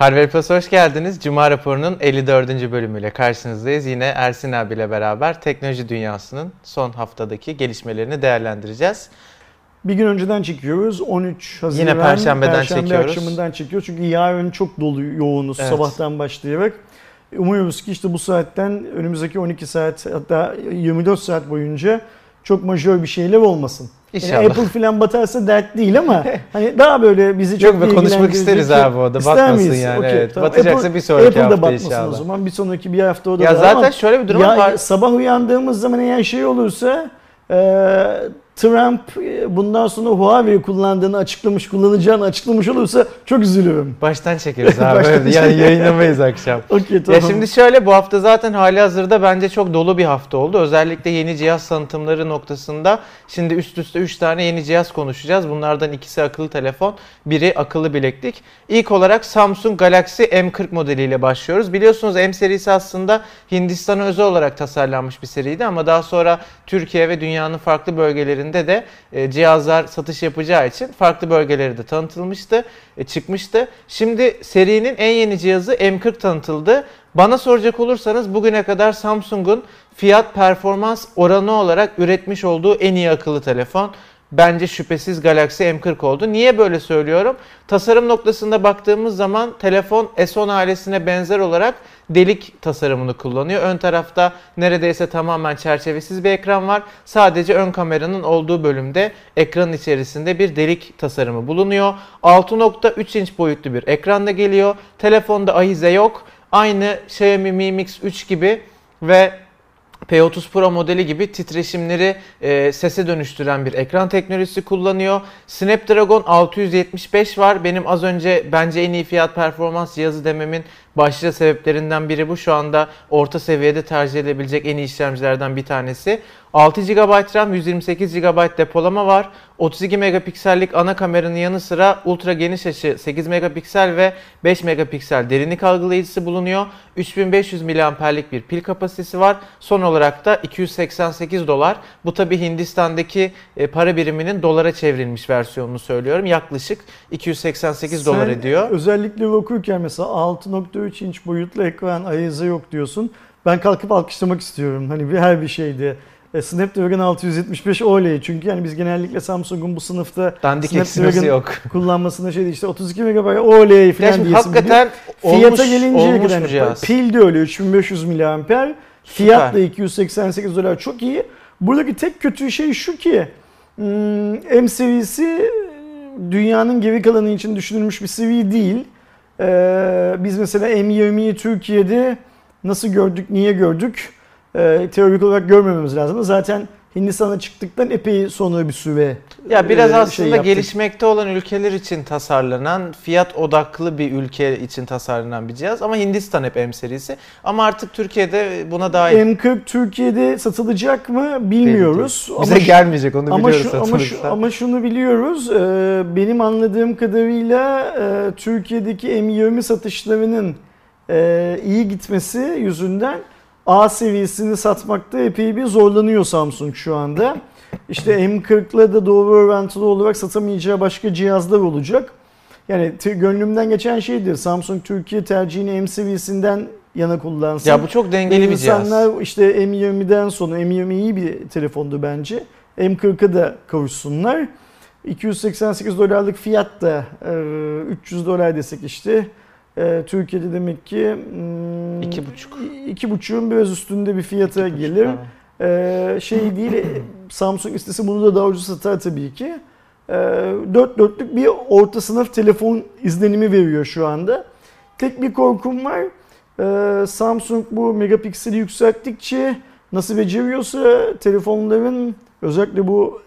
Harvard Plus hoş geldiniz. Cuma raporunun 54. bölümüyle karşınızdayız. Yine Ersin abiyle beraber teknoloji dünyasının son haftadaki gelişmelerini değerlendireceğiz. Bir gün önceden çekiyoruz. 13 Haziran. Yine Perşembe'den Perşembe çekiyoruz. akşamından çekiyoruz. Çünkü yarın çok dolu yoğunuz Evet. sabahtan başlayarak. Umuyoruz ki işte bu saatten önümüzdeki 12 saat hatta 24 saat boyunca çok majör bir şeyler olmasın. Yani İnşallah. Apple falan batarsa dert değil ama hani daha böyle bizi çok Yok be konuşmak isteriz abi o da. İster Batmasın miyiz? yani. Okey, evet. tamam. Batacaksa Apple- bir sonraki Apple da hafta batmasın inşallah. o zaman. Bir sonraki bir hafta o da Ya zaten ama şöyle bir durum ya var. sabah uyandığımız zaman eğer şey olursa e, Trump e, bundan sonra Huawei kullandığını açıklamış, kullanacağını açıklamış olursa çok üzülürüm. Baştan çekeriz abi. Baştan yani yayınlamayız akşam. Okey tamam. Ya şimdi şöyle bu hafta zaten hali hazırda bence çok dolu bir hafta oldu. Özellikle yeni cihaz tanıtımları noktasında şimdi üst üste 3 tane yeni cihaz konuşacağız. Bunlardan ikisi akıllı telefon, biri akıllı bileklik. İlk olarak Samsung Galaxy M40 modeliyle başlıyoruz. Biliyorsunuz M serisi aslında Hindistan'a özel olarak tasarlanmış bir seriydi ama daha sonra Türkiye ve dünyanın farklı bölgelerinde de e, cihazlar satış yapacağı için farklı bölgelere de tanıtılmıştı, e, çıkmıştı. Şimdi serinin en yeni cihazı M40 tanıtıldı. Bana soracak olursanız bugüne kadar Samsung'un fiyat performans oranı olarak üretmiş olduğu en iyi akıllı telefon. Bence şüphesiz Galaxy M40 oldu. Niye böyle söylüyorum? Tasarım noktasında baktığımız zaman telefon S10 ailesine benzer olarak delik tasarımını kullanıyor. Ön tarafta neredeyse tamamen çerçevesiz bir ekran var. Sadece ön kameranın olduğu bölümde ekranın içerisinde bir delik tasarımı bulunuyor. 6.3 inç boyutlu bir ekranda geliyor. Telefonda ahize yok. Aynı Xiaomi Mi Mix 3 gibi ve P30 Pro modeli gibi titreşimleri e, sese dönüştüren bir ekran teknolojisi kullanıyor. Snapdragon 675 var. Benim az önce bence en iyi fiyat performans cihazı dememin başlıca sebeplerinden biri bu. Şu anda orta seviyede tercih edilebilecek en iyi işlemcilerden bir tanesi. 6 GB RAM, 128 GB depolama var. 32 megapiksellik ana kameranın yanı sıra ultra geniş açı 8 megapiksel ve 5 megapiksel derinlik algılayıcısı bulunuyor. 3500 miliamperlik bir pil kapasitesi var. Son olarak da 288 dolar. Bu tabi Hindistan'daki e, para biriminin dolara çevrilmiş versiyonunu söylüyorum. Yaklaşık 288 dolar Sen ediyor. Özellikle okurken mesela 6.3 inç boyutlu ekran ayızı yok diyorsun. Ben kalkıp alkışlamak istiyorum. Hani bir her bir şeyde. E, Snapdragon 675 oley. Çünkü yani biz genellikle Samsung'un bu sınıfta Dandik Snapdragon yok. kullanmasında şey işte 32 MB oley Ya falan diyesin. hakikaten Fiyata olmuş, gelinceye olmuş kadar cihaz. pil de öyle 3500 mAh. Fiyat da 288 dolar çok iyi. Buradaki tek kötü şey şu ki hmm, M serisi dünyanın geri kalanı için düşünülmüş bir seviye değil. Ee, biz mesela M20'yi Türkiye'de nasıl gördük, niye gördük? Ee, teorik olarak görmememiz lazım. Zaten Hindistan'a çıktıktan epey sonra bir süre Ya biraz e, aslında şey gelişmekte olan ülkeler için tasarlanan, fiyat odaklı bir ülke için tasarlanan bir cihaz ama Hindistan hep M serisi. Ama artık Türkiye'de buna dahil. M40 Türkiye'de satılacak mı bilmiyoruz. Bize Ama gelmeyecek onu Ama, biliyoruz şu, ama, şu, ama şunu biliyoruz, e, benim anladığım kadarıyla e, Türkiye'deki M20 satışlarının e, iyi gitmesi yüzünden A seviyesini satmakta epey bir zorlanıyor Samsung şu anda. İşte M40'la da doğru orantılı olarak satamayacağı başka cihazlar olacak. Yani gönlümden geçen şeydir Samsung Türkiye tercihini M seviyesinden yana kullansın. Ya bu çok dengeli bir cihaz. İnsanlar işte M20'den sonra M20 iyi bir telefondu bence. M40'a da kavuşsunlar. 288 dolarlık fiyat da e, 300 dolar desek işte e, Türkiye'de demek ki hmm, İki buçuk. iki buçuğun biraz üstünde bir fiyata gelir. E, şey değil e, Samsung istese bunu da daha ucuz satar tabii ki. E, dört dörtlük bir orta sınıf telefon izlenimi veriyor şu anda. Tek bir korkum var. Ee, Samsung bu megapikseli yükselttikçe nasıl beceriyorsa telefonların özellikle bu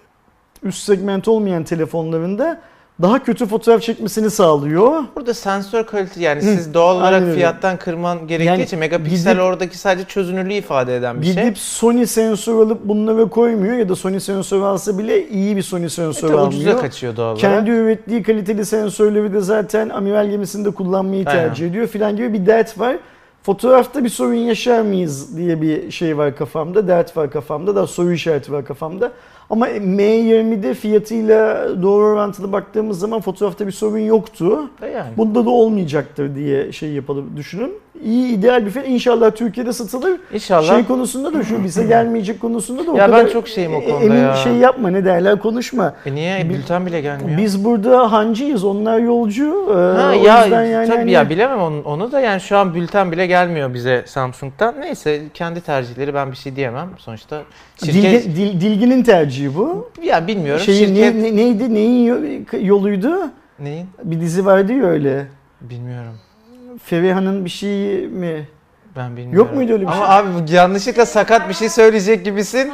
üst segment olmayan telefonlarında daha kötü fotoğraf çekmesini sağlıyor. Burada sensör kalitesi yani Hı, siz doğal olarak aynen öyle. fiyattan kırman gerektiği Yani için megapiksel gidip- oradaki sadece çözünürlüğü ifade eden bir şey. Gidip Sony sensör alıp bunları koymuyor ya da Sony sensör alsa bile iyi bir Sony sensör Evet, ucuza almıyor. kaçıyor doğal olarak. Kendi ürettiği kaliteli sensörleri de zaten amiral gemisinde kullanmayı Aynen. tercih ediyor filan gibi bir dert var. Fotoğrafta bir sorun yaşar mıyız diye bir şey var kafamda, dert var kafamda, da soru işareti var kafamda. Ama M20'de fiyatıyla doğru orantılı baktığımız zaman fotoğrafta bir sorun yoktu. Da yani. Bunda da olmayacaktır diye şey yapalım düşünün. İyi ideal bir fiyat. İnşallah Türkiye'de satılır. İnşallah. Şey konusunda da şu bize gelmeyecek konusunda da o Ya ben kadar çok şeyim o e- konuda emin ya. şey yapma ne derler konuşma. E niye bülten bile gelmiyor? Biz burada hancıyız onlar yolcu. Ee, Ha, o ya yüzden yani tabii hani- ya bilemem onu, onu da yani şu an bülten bile gelmiyor bize Samsung'dan. Neyse kendi tercihleri ben bir şey diyemem. Sonuçta şirket Dilge- dil- Dilginin tercihi bu. ya bilmiyorum Şeyin şirket ne- ne- neydi? Neyin yo- yoluydu? neyin Bir dizi vardı ya öyle. bilmiyorum. Feriha'nın bir şeyi mi? Ben bilmiyorum. Yok muydu öyle bir Ama şey? abi yanlışlıkla sakat bir şey söyleyecek gibisin.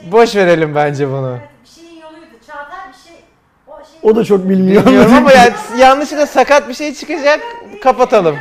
Şey, Boş verelim bence bunu. Bir şeyin yoluydu. Çağatay bir şey. O, şey O da çok bilmiyor. Bilmiyorum ama yani yanlışlıkla sakat bir şey çıkacak kapatalım.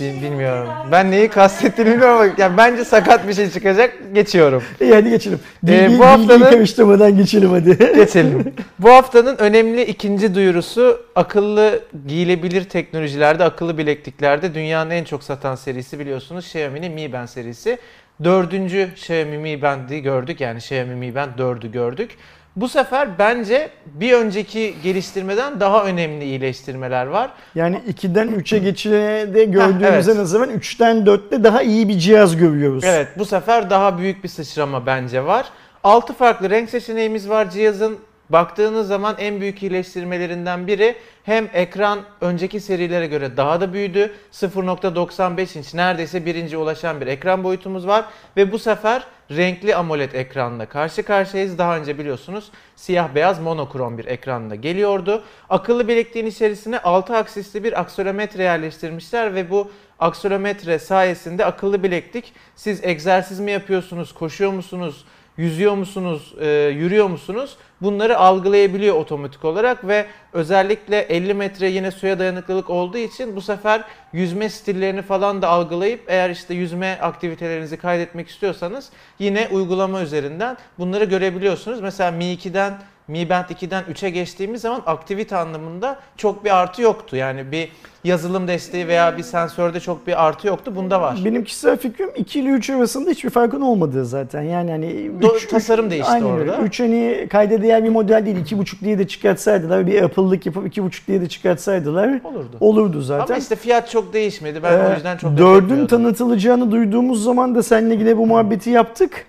Bil- bilmiyorum. Ben neyi kastettiğini bilmiyorum ama yani bence sakat bir şey çıkacak. Geçiyorum. İyi hadi geçelim. Ee, Dilgi, bu bu haftanın- karıştırmadan geçelim hadi. Geçelim. Bu haftanın önemli ikinci duyurusu akıllı giyilebilir teknolojilerde, akıllı bilekliklerde dünyanın en çok satan serisi biliyorsunuz Xiaomi'nin Mi Band serisi. Dördüncü Xiaomi Mi Band'i gördük yani Xiaomi Mi Band 4'ü gördük. Bu sefer bence bir önceki geliştirmeden daha önemli iyileştirmeler var. Yani 2'den 3'e geçide gördüğümüze evet. nazaran 3'ten 4'te daha iyi bir cihaz görüyoruz. Evet bu sefer daha büyük bir sıçrama bence var. 6 farklı renk seçeneğimiz var cihazın. Baktığınız zaman en büyük iyileştirmelerinden biri hem ekran önceki serilere göre daha da büyüdü. 0.95 inç neredeyse birinci ulaşan bir ekran boyutumuz var. Ve bu sefer renkli AMOLED ekranla karşı karşıyayız. Daha önce biliyorsunuz siyah beyaz monokrom bir ekranla geliyordu. Akıllı bilekliğin içerisine 6 aksisli bir aksolometre yerleştirmişler ve bu aksolometre sayesinde akıllı bileklik siz egzersiz mi yapıyorsunuz, koşuyor musunuz, yüzüyor musunuz, e, yürüyor musunuz? Bunları algılayabiliyor otomatik olarak ve özellikle 50 metre yine suya dayanıklılık olduğu için bu sefer yüzme stillerini falan da algılayıp eğer işte yüzme aktivitelerinizi kaydetmek istiyorsanız yine uygulama üzerinden bunları görebiliyorsunuz. Mesela Mi 2'den Mi Band 2'den 3'e geçtiğimiz zaman aktivite anlamında çok bir artı yoktu. Yani bir yazılım desteği veya bir sensörde çok bir artı yoktu. Bunda var. Benim kişisel fikrim 2 ile 3 arasında hiçbir farkın olmadığı zaten. Yani hani Do- üç- tasarım üç- değişti aynen orada. öyle. 3 hani kayda değer bir model değil. 2.5 diye de çıkartsaydılar bir Apple'lık yapıp 2.5 diye de çıkartsaydılar Olurdu. olurdu zaten. Ama işte fiyat çok değişmedi. Ben o Ee, yüzden çok Dördün bekliyordum. tanıtılacağını duyduğumuz zaman da seninle yine bu muhabbeti yaptık.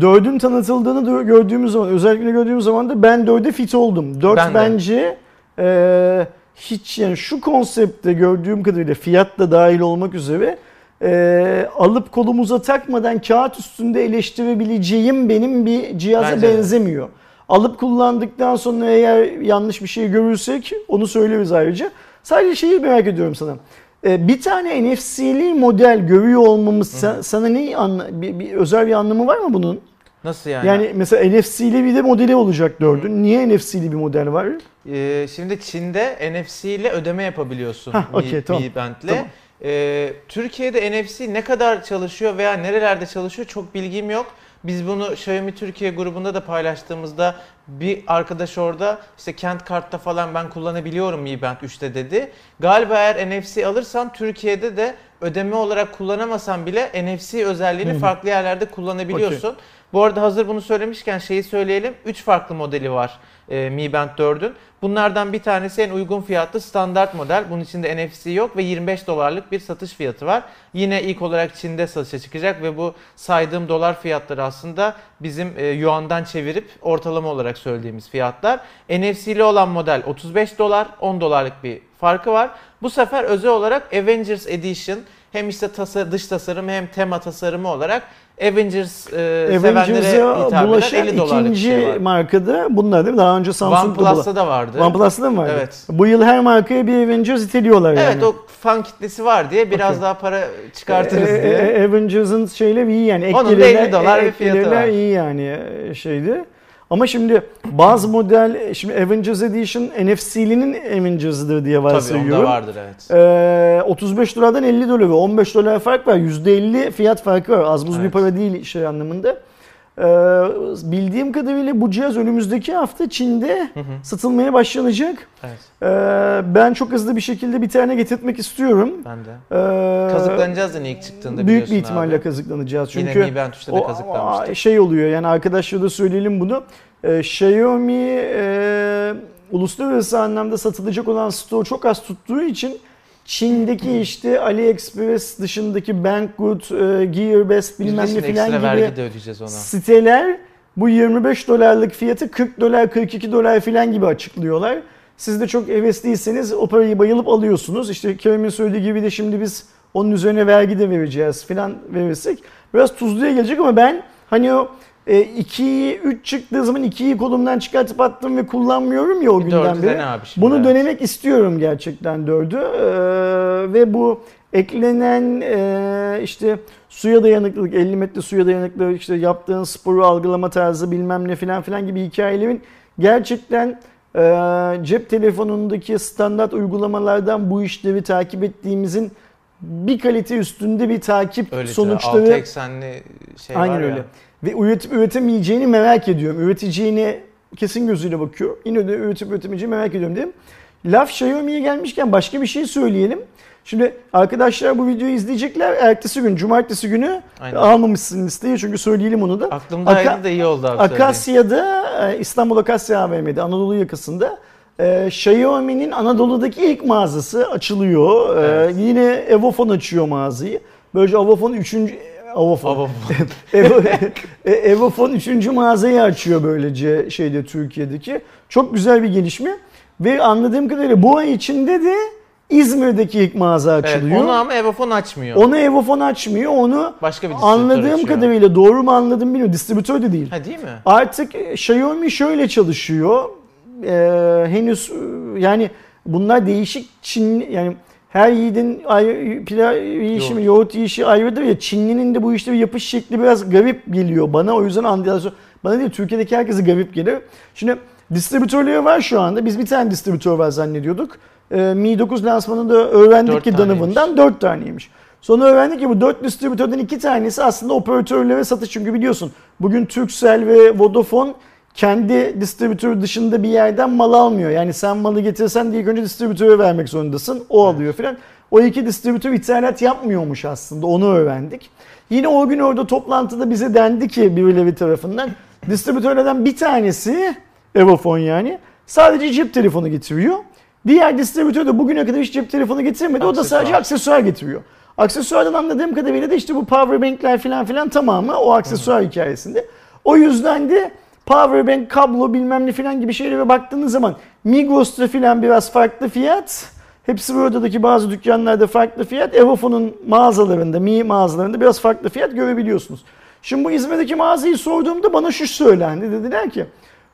Dördün tanıtıldığını gördüğümüz zaman, özellikle gördüğümüz zaman da ben dörde fit oldum. Dört Ben de. bence e, hiç yani şu konseptte gördüğüm kadarıyla fiyat da dahil olmak üzere e, alıp kolumuza takmadan kağıt üstünde eleştirebileceğim benim bir cihaza Bence de. benzemiyor. Alıp kullandıktan sonra eğer yanlış bir şey görürsek onu söyleriz ayrıca. Sadece şeyi merak ediyorum sana. Ee, Bir tane NFC'li model görüyor olmamız sa- sana ne anla, bir, bir özel bir anlamı var mı bunun? Nasıl yani? Yani mesela NFC'li bir de modeli olacak dördün. Niye NFC'li bir model var? Ee, şimdi Çin'de NFC ile ödeme yapabiliyorsun Mi, okey, tamam. Mi Band'le. Tamam. Ee, Türkiye'de NFC ne kadar çalışıyor veya nerelerde çalışıyor çok bilgim yok. Biz bunu Xiaomi Türkiye grubunda da paylaştığımızda bir arkadaş orada işte kent kartta falan ben kullanabiliyorum Mi Band 3'te dedi. Galiba eğer NFC alırsan Türkiye'de de ödeme olarak kullanamasan bile NFC özelliğini Hı farklı yerlerde kullanabiliyorsun. Bu arada hazır bunu söylemişken şeyi söyleyelim. 3 farklı modeli var e, Mi Band 4'ün. Bunlardan bir tanesi en uygun fiyatlı standart model. Bunun içinde NFC yok ve 25 dolarlık bir satış fiyatı var. Yine ilk olarak Çin'de satışa çıkacak ve bu saydığım dolar fiyatları aslında bizim e, yuandan çevirip ortalama olarak söylediğimiz fiyatlar. NFC'li olan model 35 dolar, 10 dolarlık bir farkı var. Bu sefer özel olarak Avengers Edition hem işte tasa, dış tasarım hem tema tasarımı olarak Avengers e, sevenlere hitap bulaşan eden 50 dolarlık bir ikinci şey var. markada bunlar değil mi? Daha önce Samsung'da. OnePlus'ta da vardı. OnePlus'ta da mı vardı? Evet. Bu yıl her markaya bir Avengers iteliyorlar yani. Evet o fan kitlesi var diye biraz Okey. daha para çıkartırız E, diye. e, e, Avengers'ın şeyleri iyi yani. Ek Onun da gelirler- 50 dolar bir fiyatı var. iyi yani e, şeydi. Ama şimdi bazı model, şimdi Avengers Edition NFC'linin Avengers'dır diye Tabii onda varsayıyorum. vardır evet. Ee, 35 dolardan 50 dolara 15 dolar fark var. %50 fiyat farkı var. Az buz bir Evet. para değil şey anlamında. Ee, bildiğim kadarıyla bu cihaz önümüzdeki hafta Çin'de satılmaya başlanacak. Evet. Ee, ben çok hızlı bir şekilde bir tane getirtmek istiyorum. Ben de. Ee, Kazıklanacağız da ilk çıktığında Büyük bir ihtimalle abi. kazıklanacağız. Yine Çünkü Mi Band 3'te de kazıklanmıştık. şey oluyor yani arkadaşlara da söyleyelim bunu. Ee, Xiaomi e, uluslararası anlamda satılacak olan store çok az tuttuğu için Çin'deki işte AliExpress dışındaki Banggood, e, Gearbest bilmem ne filan gibi vergi de ödeyeceğiz ona. siteler bu 25 dolarlık fiyatı 40 dolar 42 dolar filan gibi açıklıyorlar. Siz de çok hevesliyseniz o parayı bayılıp alıyorsunuz. İşte Kerem'in söylediği gibi de şimdi biz onun üzerine vergi de vereceğiz filan verirsek biraz tuzluya gelecek ama ben hani o 2'yi 3 çıktığı zaman 2'yi kolumdan çıkartıp attım ve kullanmıyorum ya o Bir günden dördü beri. abi şimdi. Bunu evet. denemek istiyorum gerçekten 4'ü. Ee, ve bu eklenen e, işte suya dayanıklılık, 50 metre suya dayanıklılık, işte yaptığın sporu algılama tarzı bilmem ne filan filan gibi hikayelerin gerçekten e, cep telefonundaki standart uygulamalardan bu işleri takip ettiğimizin bir kalite üstünde bir takip Öyle sonuçları 6 eksenli şey Aynen var ya. öyle. Ve üretip üretemeyeceğini merak ediyorum. Üreteceğine kesin gözüyle bakıyor. Yine de üretip üretemeyeceğini merak ediyorum dedim. Laf Xiaomi'ye gelmişken başka bir şey söyleyelim. Şimdi arkadaşlar bu videoyu izleyecekler. Ertesi gün, cumartesi günü Aynen. almamışsın listeyi çünkü söyleyelim onu da. Aklımdaydı Aka- da iyi oldu abi. Akasya'da, e, İstanbul Akasya AVM'de, Anadolu yakasında e, Xiaomi'nin Anadolu'daki ilk mağazası açılıyor. E, Evet. yine Evofon açıyor mağazayı. Böylece Evofon 3. Avofon. Baba, Evo, e, Evofon 3. mağazayı açıyor böylece şeyde Türkiye'deki. Çok güzel bir gelişme. Ve anladığım kadarıyla bu ay içinde de İzmir'deki ilk mağaza evet, açılıyor. onu ama Evofon açmıyor. Onu Evofon açmıyor. Onu Başka bir anladığım açıyor. kadarıyla doğru mu anladım bilmiyorum. Distribütör de değil. Ha değil mi? Artık Xiaomi şöyle çalışıyor. Ee, henüz yani bunlar değişik Çin yani her yiğidin ayrı, pilav yiyişi mi, yoğurt yiyişi ayrıdır ya Çinlinin de bu işte yapış şekli biraz garip geliyor bana. O yüzden anlayacağım. Bana değil Türkiye'deki herkese garip gelir. Şimdi distribütörleri var şu anda. Biz bir tane distribütör var zannediyorduk. Ee, Mi 9 lansmanında öğrendik Dört ki. Donovan'dan 4 taneymiş. Sonra öğrendik ki bu 4 distribütörden 2 tanesi aslında operatörlere satış. Çünkü biliyorsun bugün Turkcell ve Vodafone kendi distribütörü dışında bir yerden mal almıyor. Yani sen malı getirsen diye ilk önce distribütöre vermek zorundasın. O alıyor filan. O iki distribütör ithalat yapmıyormuş aslında. Onu öğrendik. Yine o gün orada toplantıda bize dendi ki birileri tarafından distribütörlerden bir tanesi Evofon yani sadece cep telefonu getiriyor. Diğer distribütör de bugüne kadar hiç cep telefonu getirmedi. O da Aksesuar. sadece aksesuar getiriyor. Aksesuardan anladığım kadarıyla da işte bu powerbankler falan filan tamamı o aksesuar hikayesinde. O yüzden de powerbank, kablo bilmem ne filan gibi şeylere baktığınız zaman Migros'ta filan biraz farklı fiyat. Hepsi buradaki bazı dükkanlarda farklı fiyat. Evofon'un mağazalarında, Mi mağazalarında biraz farklı fiyat görebiliyorsunuz. Şimdi bu İzmir'deki mağazayı sorduğumda bana şu söylendi. Dediler ki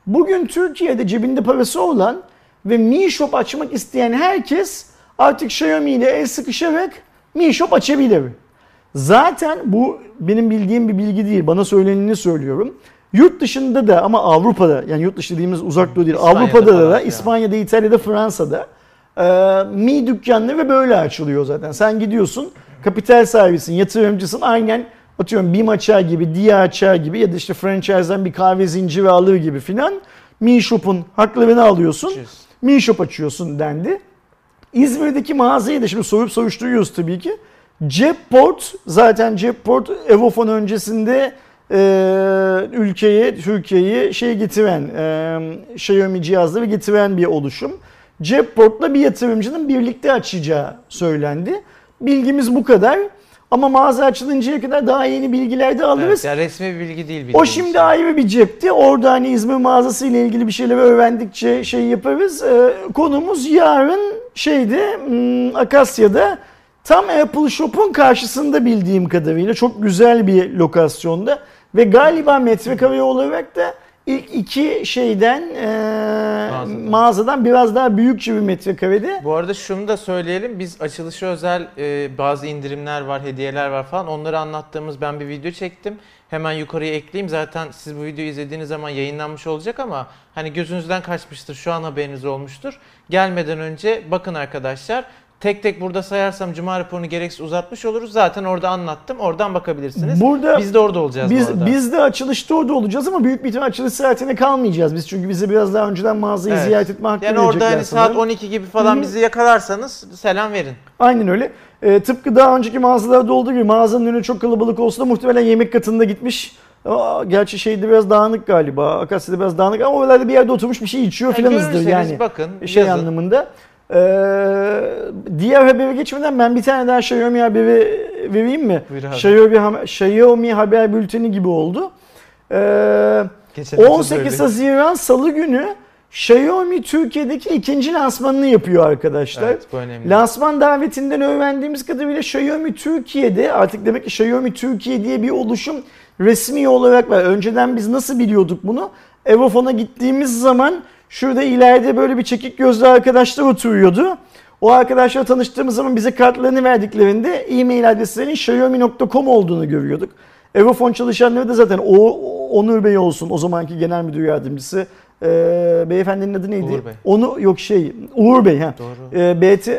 bugün Türkiye'de cebinde parası olan ve Mi Shop açmak isteyen herkes artık Xiaomi ile el sıkışarak Mi Shop açabilir. Zaten bu benim bildiğim bir bilgi değil. Bana söyleneni söylüyorum. Yurt dışında da ama Avrupa'da yani yurt dışı dediğimiz uzak doğu değil. İspanya'da Avrupa'da da ya. İspanya'da, İtalya'da, Fransa'da e, Mi dükkanları böyle açılıyor zaten. Sen gidiyorsun kapital sahibisin, yatırımcısın aynen atıyorum BİM açar gibi, Dia açar gibi ya da işte franchise'den bir kahve zinciri alır gibi filan. Mi Shop'un haklarını alıyorsun. Mi Shop açıyorsun dendi. İzmir'deki mağazayı da şimdi sorup soruşturuyoruz tabii ki. Cepport zaten Cepport Evofon öncesinde e, ülkeye, Türkiye'yi şey getiren, e, Xiaomi cihazları getiren bir oluşum. Cepport'la bir yatırımcının birlikte açacağı söylendi. Bilgimiz bu kadar. Ama mağaza açılıncaya kadar daha yeni bilgiler de alırız. Evet, ya resmi bir bilgi değil O şimdi şey. ayrı bir cepti. Orada hani İzmir mağazası ile ilgili bir şeyleri öğrendikçe şey yaparız. Ee, konumuz yarın şeyde hmm, Akasya'da tam Apple Shop'un karşısında bildiğim kadarıyla çok güzel bir lokasyonda ve galiba metrekare olarak da ilk iki şeyden e, Mağazadan. mağazadan biraz daha büyükçe bir metrekarede. Bu arada şunu da söyleyelim. Biz açılışa özel e, bazı indirimler var, hediyeler var falan. Onları anlattığımız ben bir video çektim. Hemen yukarıya ekleyeyim. Zaten siz bu videoyu izlediğiniz zaman yayınlanmış olacak ama hani gözünüzden kaçmıştır. Şu an haberiniz olmuştur. Gelmeden önce bakın arkadaşlar. Tek tek burada sayarsam Cuma raporunu gereksiz uzatmış oluruz. Zaten orada anlattım. Oradan bakabilirsiniz. Burada biz de orada olacağız bu Biz, arada. biz de açılışta orada olacağız ama büyük bir ihtimal açılış saatine kalmayacağız. Biz çünkü bize biraz daha önceden mağazayı Evet. ziyaret etme hakkı yani orada hani saat sanırım. 12 gibi falan bizi yakalarsanız selam verin. Aynen öyle. Ee, tıpkı daha önceki mağazalarda olduğu gibi mağazanın önü çok kalabalık olsa da muhtemelen yemek katında gitmiş. Aa, gerçi şeyde biraz dağınık galiba. Akasya'da biraz dağınık ama oralarda bir yerde oturmuş bir şey içiyor Yani filanızdır yani. bakın şey yazın. anlamında. Ee, diğer habere geçmeden ben bir tane daha Xiaomi haberi vereyim mi? Buyur abi. Xiaomi, Xiaomi haber bülteni gibi oldu. Ee, Geçen hafta 18 söyledik. Haziran Salı günü Xiaomi Türkiye'deki ikinci lansmanını yapıyor arkadaşlar. Evet bu önemli. Lansman davetinden öğrendiğimiz kadarıyla Xiaomi Türkiye'de artık demek ki Xiaomi Türkiye diye bir oluşum resmi olarak var. Önceden biz nasıl biliyorduk bunu? Evofon'a gittiğimiz zaman şurada ileride böyle bir çekik gözlü arkadaşlar oturuyordu. O arkadaşlarla tanıştığımız zaman bize kartlarını verdiklerinde e-mail adreslerinin xiaomi.com olduğunu görüyorduk. Evofon çalışanları da zaten o Onur Bey olsun o zamanki genel müdür yardımcısı. Ee, beyefendinin adı neydi? Uğur Bey. Onu yok şey Uğur Bey ha. Doğru. E, BT e,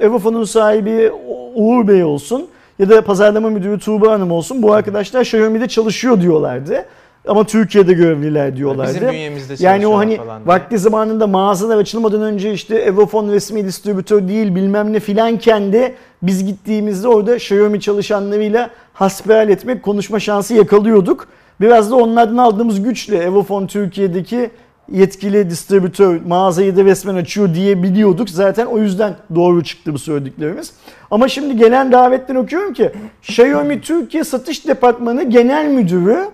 Evofon'un sahibi Uğur Bey olsun ya da pazarlama müdürü Tuğba Hanım olsun bu arkadaşlar Xiaomi'de çalışıyor diyorlardı. Ama Türkiye'de görevliler diyorlardı. Bizim bünyemizde yani o hani falan vakti zamanında mağazalar açılmadan önce işte Evofon resmi distribütör değil bilmem ne filanken de biz gittiğimizde orada Xiaomi çalışanlarıyla hasbihal etmek, konuşma şansı yakalıyorduk. Biraz da onlardan aldığımız güçle Evofon Türkiye'deki yetkili distribütör mağazayı da resmen açıyor diye biliyorduk. Zaten o yüzden doğru çıktı bu söylediklerimiz. Ama şimdi gelen davetten okuyorum ki Xiaomi Türkiye Satış Departmanı Genel Müdürü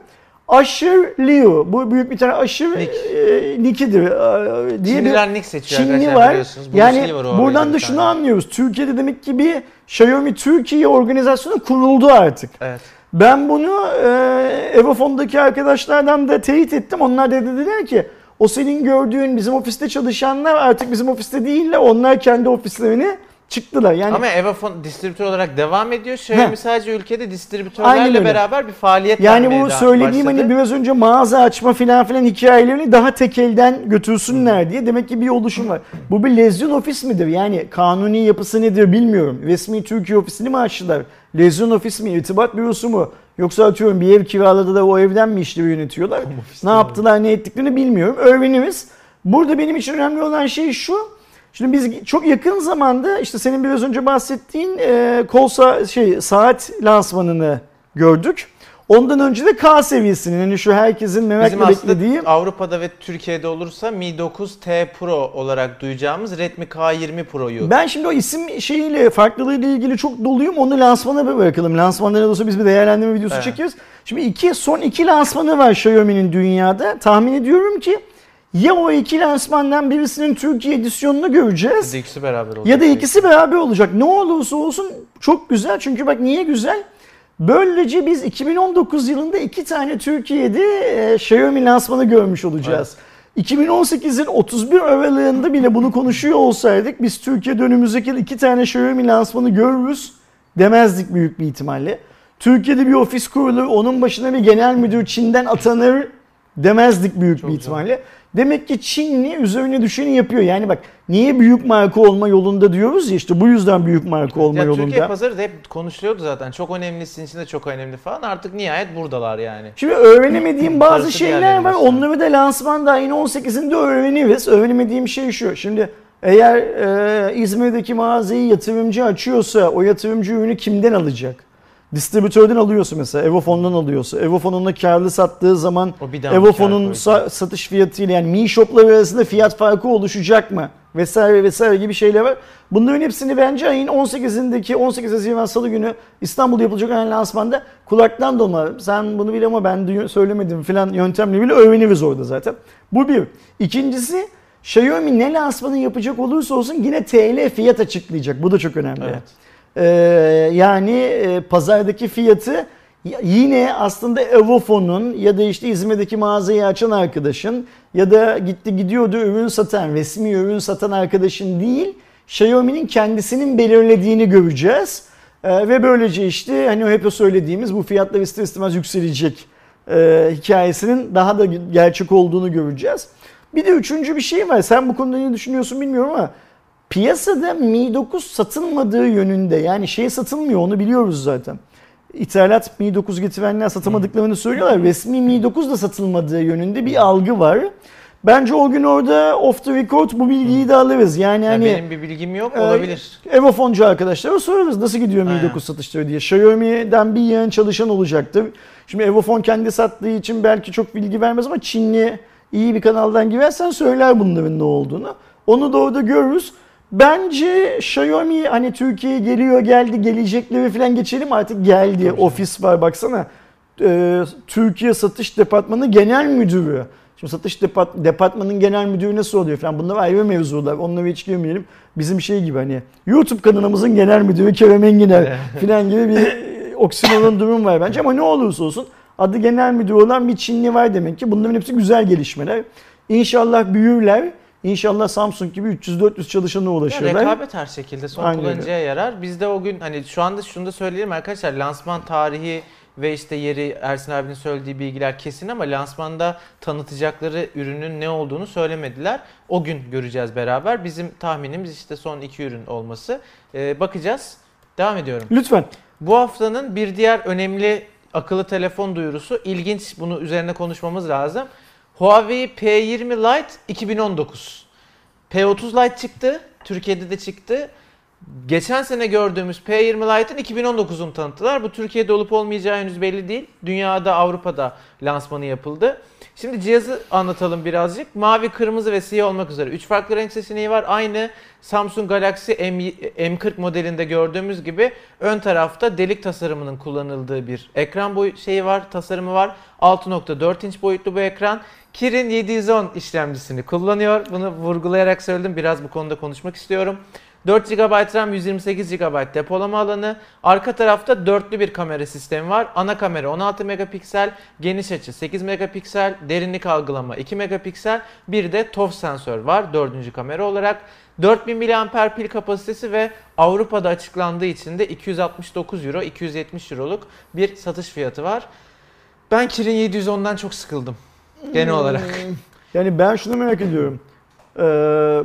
Asher Liu. Bu büyük bir tane Asher Nick. e, Nick'idir. e, diye bir Çinliler Nick seçiyor Çinli arkadaşlar var. Yani var o buradan da bir şunu tane. anlıyoruz. Türkiye'de demek ki bir Xiaomi Türkiye organizasyonu kuruldu artık. Evet. Ben bunu e, Evofon'daki arkadaşlardan da teyit ettim. Onlar da dediler ki o senin gördüğün bizim ofiste çalışanlar artık bizim ofiste değiller. Onlar kendi ofislerine çıktılar. Yani Ama Evofon distribütör olarak devam ediyor. Xiaomi Heh. sadece ülkede distribütörlerle beraber bir faaliyet yani bu söylediğim başladı. hani biraz önce mağaza açma filan filan hikayelerini daha tek elden götürsünler diye demek ki bir oluşum var. Bu bir lezyon ofis midir? Yani kanuni yapısı nedir bilmiyorum. Resmi Türkiye ofisini mi açtılar? Lezyon ofis mi? İrtibat bürosu mu? Yoksa atıyorum bir ev kiraladı da o evden mi işleri yönetiyorlar? ne yaptılar ne ettiklerini bilmiyorum. Öğreniriz. Burada benim için önemli olan şey şu. Şimdi biz çok yakın zamanda işte senin biraz önce bahsettiğin e, kol sa- şey saat lansmanını gördük. Ondan önce de K seviyesinin hani şu herkesin merakla beklediği Avrupa'da ve Türkiye'de olursa Mi 9T Pro olarak duyacağımız Redmi K20 Pro'yu. Ben şimdi o isim şeyiyle farklılığıyla ilgili çok doluyum. Onu lansmana bir bırakalım. Lansmanlara olsa biz bir değerlendirme videosu Evet. çekiyoruz. Şimdi iki, son iki lansmanı var Xiaomi'nin dünyada. Tahmin ediyorum ki ya o iki lansmandan birisinin Türkiye edisyonunu göreceğiz. Bir de ikisi beraber olacak. Ya da ikisi beraber olacak. Ne olursa olsun çok güzel. Çünkü bak niye güzel? Böylece biz 2019 yılında iki tane Türkiye'de e, Xiaomi lansmanı görmüş olacağız. 2018'in 31 aralığında bile bunu konuşuyor olsaydık biz Türkiye'de önümüzdeki iki tane Xiaomi lansmanı görürüz demezdik büyük bir ihtimalle. Türkiye'de bir ofis kurulur, onun başına bir genel müdür Çin'den atanır demezdik büyük Çok bir güzel. Demek ki Çinli üzerine düşeni yapıyor. Yani bak niye büyük marka olma yolunda diyoruz ya işte bu yüzden büyük marka olma Ya yolunda. Türkiye pazarı da hep konuşuluyordu zaten. Çok önemli, sizin için de çok önemli falan. Artık nihayet buradalar yani. Şimdi öğrenemediğim bazı şeyler var. Onları da lansman ayın 18'inde öğreniriz. Öğrenemediğim şey şu. Şimdi eğer e, İzmir'deki mağazayı yatırımcı açıyorsa o yatırımcı ürünü kimden alacak? Distribütörden alıyorsa mesela Evofon'dan alıyorsa Evofon ona karlı sattığı zaman Evofon'un sa- satış fiyatıyla yani Mi Shop'lar arasında fiyat farkı oluşacak mı? Vesaire vesaire gibi şeyler var. Bunların hepsini bence ayın 18'indeki 18 Haziran Salı günü İstanbul'da yapılacak olan lansmanda kulaktan dolma. Sen bunu bil ama ben söylemedim filan yöntemle bile öğreniriz orada zaten. Bu bir. İkincisi Xiaomi ne lansmanı yapacak olursa olsun yine TL fiyat açıklayacak. Bu da çok önemli. Evet. Ee, yani e, pazardaki fiyatı yine aslında Evofon'un ya da işte İzmir'deki mağazayı açan arkadaşın ya da gitti gidiyordu ürün satan, resmi ürün satan arkadaşın değil, Xiaomi'nin kendisinin belirlediğini göreceğiz. Ee, ve böylece işte hani o hep söylediğimiz bu fiyatlar ister istemez yükselecek e, hikayesinin daha da gerçek olduğunu göreceğiz. Bir de üçüncü bir şey var. Sen bu konuda ne düşünüyorsun bilmiyorum ama piyasada Mi 9 satılmadığı yönünde yani şey satılmıyor onu biliyoruz zaten. İthalat Mi 9 getirenler satamadıklarını söylüyorlar. Resmi Mi 9 da satılmadığı yönünde bir algı var. Bence o gün orada off the record bu bilgiyi de alırız. Yani Yani hani benim bir bilgim yok e, olabilir. Evofoncu arkadaşlara sorarız nasıl gidiyor Mi Aynen. 9 satışları diye. Xiaomi'den bir yığın çalışan olacaktır. Şimdi Evofon kendi sattığı için belki çok bilgi vermez ama Çinli iyi bir kanaldan girersen söyler bunların ne olduğunu. Onu da orada görürüz. Bence Xiaomi hani Türkiye'ye geliyor geldi gelecekleri falan geçelim artık geldi. Ofis var baksana. Ee, Türkiye Satış Departmanı Genel Müdürü. Şimdi satış depart departmanın genel müdürü nasıl oluyor falan bunlar ayrı mevzular. Onlara hiç girmeyelim. Bizim şey gibi hani YouTube kanalımızın genel müdürü Kerem Enginer falan gibi bir oksimoron durum var bence ama ne olursa olsun adı genel müdür olan bir Çinli var demek ki. Bunların hepsi güzel gelişmeler. İnşallah büyürler. İnşallah Samsung gibi 300-400 çalışana Ya ulaşırlar. rekabet her şekilde son Aynen öyle. kullanıcıya yarar. Biz de o gün hani şu anda şunu da söyleyelim arkadaşlar lansman tarihi ve işte yeri Ersin abinin söylediği bilgiler kesin ama lansmanda tanıtacakları ürünün ne olduğunu söylemediler. O gün göreceğiz beraber. Bizim tahminimiz işte son iki ürün olması. Ee, bakacağız. Devam ediyorum. Lütfen. Bu haftanın bir diğer önemli akıllı telefon duyurusu ilginç bunu üzerine konuşmamız lazım. Huawei P20 Lite 2019. P30 Lite çıktı. Türkiye'de de çıktı. Geçen sene gördüğümüz P20 Lite'ın 2019'unu tanıttılar. Bu Türkiye'de olup olmayacağı henüz belli değil. Dünyada, Avrupa'da lansmanı yapıldı. Şimdi cihazı anlatalım birazcık. Mavi, kırmızı ve siyah olmak üzere 3 farklı renk seçeneği var. Aynı Samsung Galaxy M, M40 modelinde gördüğümüz gibi ön tarafta delik tasarımının kullanıldığı bir ekran boyu şeyi var, tasarımı var. 6.4 inç boyutlu bu ekran. Kirin 710 işlemcisini kullanıyor. Bunu vurgulayarak söyledim. Biraz bu konuda konuşmak istiyorum. 4 GB RAM, 128 GB depolama alanı. Arka tarafta dörtlü bir kamera sistemi var. Ana kamera 16 megapiksel, geniş açı 8 megapiksel, derinlik algılama 2 megapiksel. Bir de TOF sensör var dördüncü kamera olarak. 4000 mAh pil kapasitesi ve Avrupa'da açıklandığı için de 269 euro, 270 euroluk bir satış fiyatı var. Ben Kirin 710'dan çok sıkıldım genel olarak. Yani ben şunu merak ediyorum. Ee,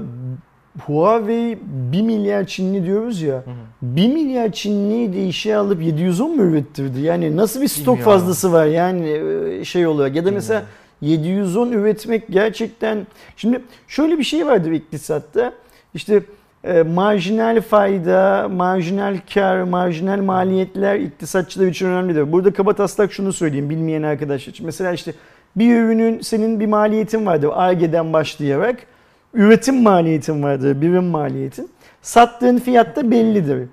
Huawei 1 milyar Çinli diyoruz ya. 1 milyar Çinliyi de işe alıp 710 mu ürettirdi? Yani nasıl bir stok Bilmiyorum. fazlası var yani e, şey olarak. Ya da mesela 710 üretmek gerçekten... Şimdi şöyle bir şey vardır iktisatta. İşte e, marjinal fayda, marjinal kar, marjinal maliyetler iktisatçılar için önemlidir. Burada kaba taslak şunu söyleyeyim bilmeyen arkadaşlar için. Mesela işte bir ürünün senin bir maliyetin vardır Ar-Ge'den başlayarak. Üretim maliyetin vardır, birim maliyetin. Sattığın fiyat da bellidir.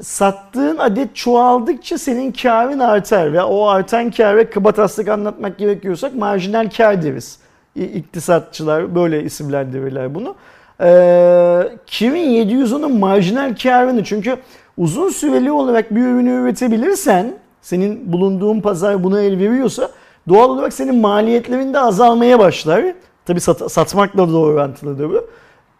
Sattığın adet çoğaldıkça senin karın artar ve o artan kâra kaba taslak anlatmak gerekiyorsak marjinal kar deriz. İktisatçılar böyle isimlendirirler bunu. Ee, 710'un marjinal karını çünkü uzun süreli olarak bir ürünü üretebilirsen senin bulunduğun pazar buna el veriyorsa doğal olarak senin maliyetlerin de azalmaya başlar. Tabi satmakla da orantılıdır bu.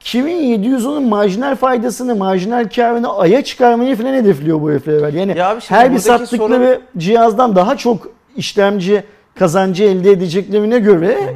Kimin 710'un marjinal faydasını, marjinal karını aya çıkarmayı falan hedefliyor bu herifler. Yani Ya şimdi her bir sattıkları cihazdan daha çok işlemci kazancı elde edeceklerine göre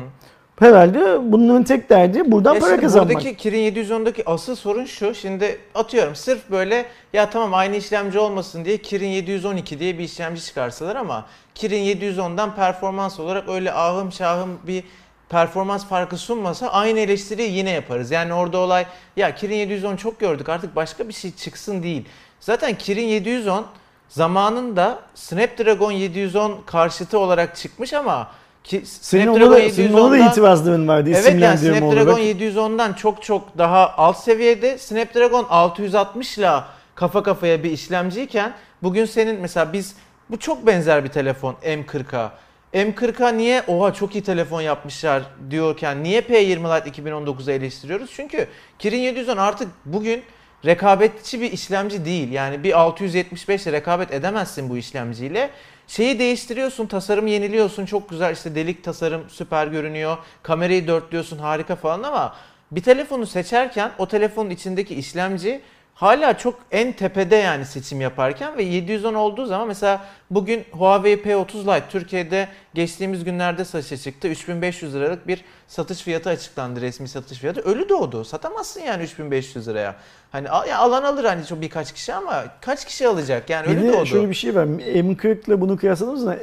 herhalde bunların tek derdi buradan Ya para kazanmak. Buradaki Kirin 710'daki asıl sorun şu. Şimdi atıyorum sırf böyle ya tamam aynı işlemci olmasın diye Kirin 712 diye bir işlemci çıkarsalar ama Kirin 710'dan performans olarak öyle ahım şahım bir performans farkı sunmasa aynı eleştiriyi yine yaparız. Yani orada olay ya Kirin 710 çok gördük artık başka bir şey çıksın değil. Zaten Kirin 710 zamanında Snapdragon 710 karşıtı olarak çıkmış ama ki Senin ona da, senin ona da 710'dan itirazların vardı Evet yani Snapdragon olarak. 710'dan çok çok daha alt seviyede Snapdragon 660 ile kafa kafaya bir işlemciyken bugün senin mesela biz bu çok benzer bir telefon M40'a. M40'a niye oha çok iyi telefon yapmışlar diyorken niye P20 Lite 2019'u eleştiriyoruz? Çünkü Kirin 710 artık bugün rekabetçi bir işlemci değil. Yani bir 675 ile rekabet edemezsin bu işlemciyle. Şeyi değiştiriyorsun, tasarımı yeniliyorsun. Çok güzel işte delik tasarım süper görünüyor. Kamerayı dörtlüyorsun harika falan ama bir telefonu seçerken o telefonun içindeki işlemci hala çok en tepede yani seçim yaparken ve 710 olduğu zaman mesela bugün Huawei P30 Lite Türkiye'de geçtiğimiz günlerde satışa çıktı. 3500 liralık bir satış fiyatı açıklandı resmi satış fiyatı. Ölü doğdu. Satamazsın yani 3500 liraya. Hani ya alan alır hani çok birkaç kişi ama kaç kişi alacak? Yani Bir ölü de doğdu. şöyle bir şey var. M40 ile bunu kıyasladığımızda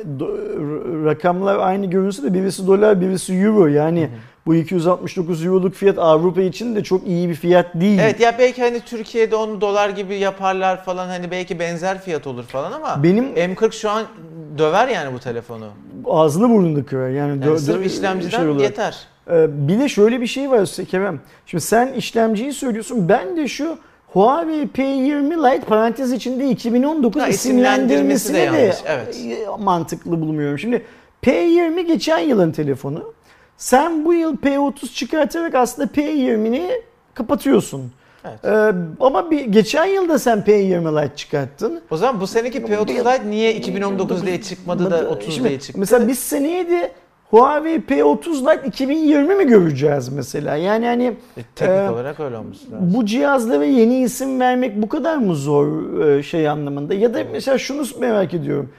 rakamlar aynı görünse de birisi dolar birisi euro. Yani bu 269 euroluk fiyat Avrupa için de çok iyi bir fiyat değil. Evet ya belki hani Türkiye'de onu dolar gibi yaparlar falan hani belki benzer fiyat olur falan ama Benim M40 şu an döver yani bu telefonu. ağzını burnunu kırar. Yani, Yani sırf işlemciden şey olarak. yeter. Ee, bir de şöyle bir şey var Kerem. Şimdi sen işlemciyi söylüyorsun. Ben de şu Huawei P20 Lite parantez içinde 2019 Ha, isimlendirmesi isimlendirmesini de de, yanlış, evet. e, mantıklı bulmuyorum. Şimdi P20 geçen yılın telefonu. Sen bu yıl P30 çıkartarak aslında P20'ni kapatıyorsun. Evet. Ee, ama bir geçen yılda sen P20 Lite çıkarttın. O zaman bu seneki P30 Lite niye 2019 diye çıkmadı da 30 Şimdi diye çıktı? Mesela biz seneye de Huawei P30 Lite 2020 mi göreceğiz mesela? Yani hani E, teknik Ee, olarak öyle lazım. bu cihazlara yeni isim vermek bu kadar mı zor e, şey anlamında? Ya da mesela şunu merak ediyorum.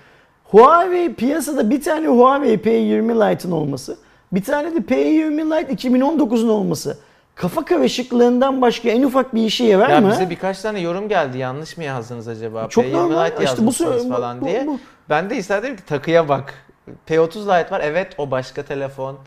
Huawei piyasada bir tane Huawei P20 Lite'ın olması, bir tane de P20 Lite 2019'un olması kafa karışıklığından başka en ufak bir işe yarar Ya mı? bize birkaç tane yorum geldi. Yanlış mı yazdınız acaba? Çok P20 normal. Lite İşte bu bu- falan bu- diye. bu- Ben de istedim ki takıya bak. P30 Lite var. Evet o başka telefon.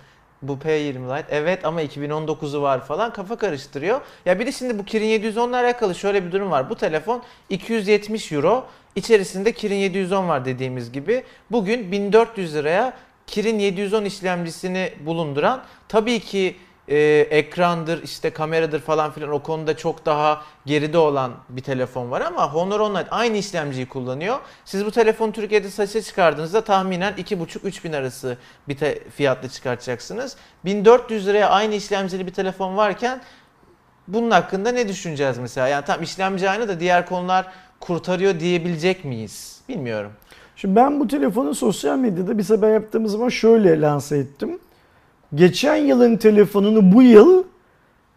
Bu P20 Lite. Evet ama 2019'u var falan. Kafa karıştırıyor. Ya bir de şimdi bu Kirin 710'la alakalı şöyle bir durum var. Bu telefon 270 euro. İçerisinde Kirin 710 var dediğimiz gibi. Bugün 1400 liraya Kirin 710 işlemcisini bulunduran tabii ki e, ekrandır işte kameradır falan filan o konuda çok daha geride olan bir telefon var ama Honor 10 Lite aynı işlemciyi kullanıyor. Siz bu telefonu Türkiye'de satışa çıkardığınızda tahminen 2,5-3 bin arası bir fiyatla çıkartacaksınız. 1400 liraya aynı işlemcili bir telefon varken bunun hakkında ne düşüneceğiz mesela? Yani tam işlemci aynı da diğer konular kurtarıyor diyebilecek miyiz? Bilmiyorum. Şimdi ben bu telefonu sosyal medyada bir haber yaptığımız zaman şöyle lanse ettim. Geçen yılın telefonunu bu yıl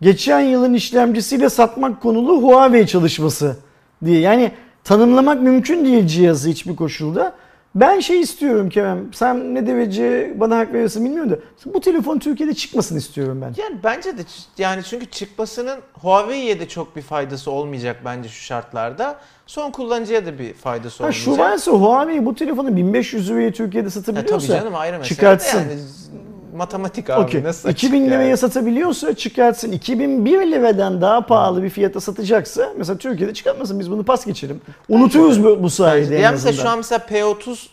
geçen yılın işlemcisiyle satmak konulu Huawei çalışması diye. Yani tanımlamak mümkün değil cihazı hiçbir koşulda. Ben şey istiyorum Kerem. Sen ne derece bana hak verirsin bilmiyorum da. Bu telefon Türkiye'de çıkmasın istiyorum ben. Yani bence de yani çünkü çıkmasının Huawei'ye de çok bir faydası olmayacak bence şu şartlarda. Son kullanıcıya da bir faydası Ha, olmayacak. şu varsa Huawei bu telefonu 1500 liraya Türkiye'de Ya tabii satabiliyorsa canım ayrı çıkartsın. Yani matematik abi Okey. nasıl 2000 açık liraya yani? satabiliyorsa çıkartsın. 2001 liradan daha pahalı bir fiyata satacaksa mesela Türkiye'de çıkartmasın biz bunu pas geçelim. Unuturuz bu, bu sayede en Yani mesela azından. şu an mesela P30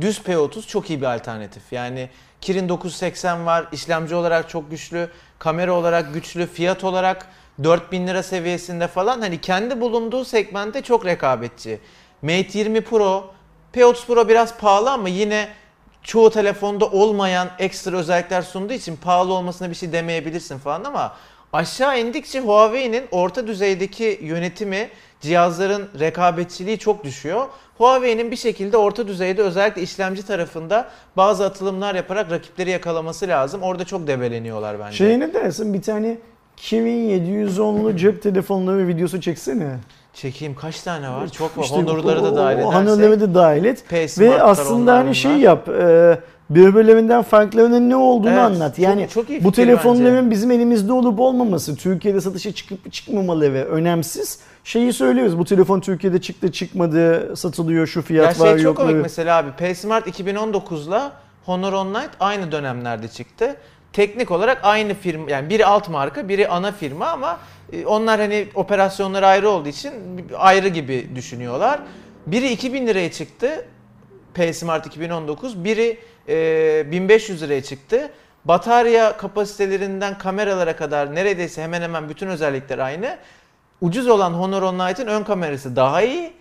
düz P30 çok iyi bir alternatif. Yani Kirin 980 var. işlemci olarak çok güçlü, kamera olarak güçlü, fiyat olarak 4000 lira seviyesinde falan. Hani kendi bulunduğu segmentte çok rekabetçi. Mate 20 Pro, P30 Pro biraz pahalı ama yine çoğu telefonda olmayan ekstra özellikler sunduğu için pahalı olmasına bir şey demeyebilirsin falan ama aşağı indikçe Huawei'nin orta düzeydeki yönetimi cihazların rekabetçiliği çok düşüyor. Huawei'nin bir şekilde orta düzeyde özellikle işlemci tarafında bazı atılımlar yaparak rakipleri yakalaması lazım. Orada çok debeleniyorlar bence. Şeye ne dersin bir tane Kirin 710'lu cep telefonları videosu çeksene. Çekeyim kaç tane var? Çok var. İşte Honor'ları da dahil o Honor'ları edersek. da dahil et. Ve aslında hani şey bunlar. yap. E, birbirlerinden farklarının ne olduğunu Evet, anlat. çok- Yani çok iyi bu telefonların bence. bizim elimizde olup olmaması, Türkiye'de satışa çıkıp çıkmamaları önemsiz. Şeyi söylüyoruz. Bu telefon Türkiye'de çıktı, çıkmadı, satılıyor, şu Ya fiyat şey var çok yok. komik mu? mesela abi. P-Smart 2019'la Honor On Lite aynı dönemlerde çıktı. Teknik olarak aynı firma yani biri alt marka biri ana firma ama e, onlar hani operasyonları ayrı olduğu için ayrı gibi düşünüyorlar. Biri 2000 liraya çıktı. P-Smart 2019. Biri e, 1500 liraya çıktı. Batarya kapasitelerinden kameralara kadar neredeyse hemen hemen bütün özellikler aynı. Ucuz olan Honor On Lite'ın ön kamerası daha iyi.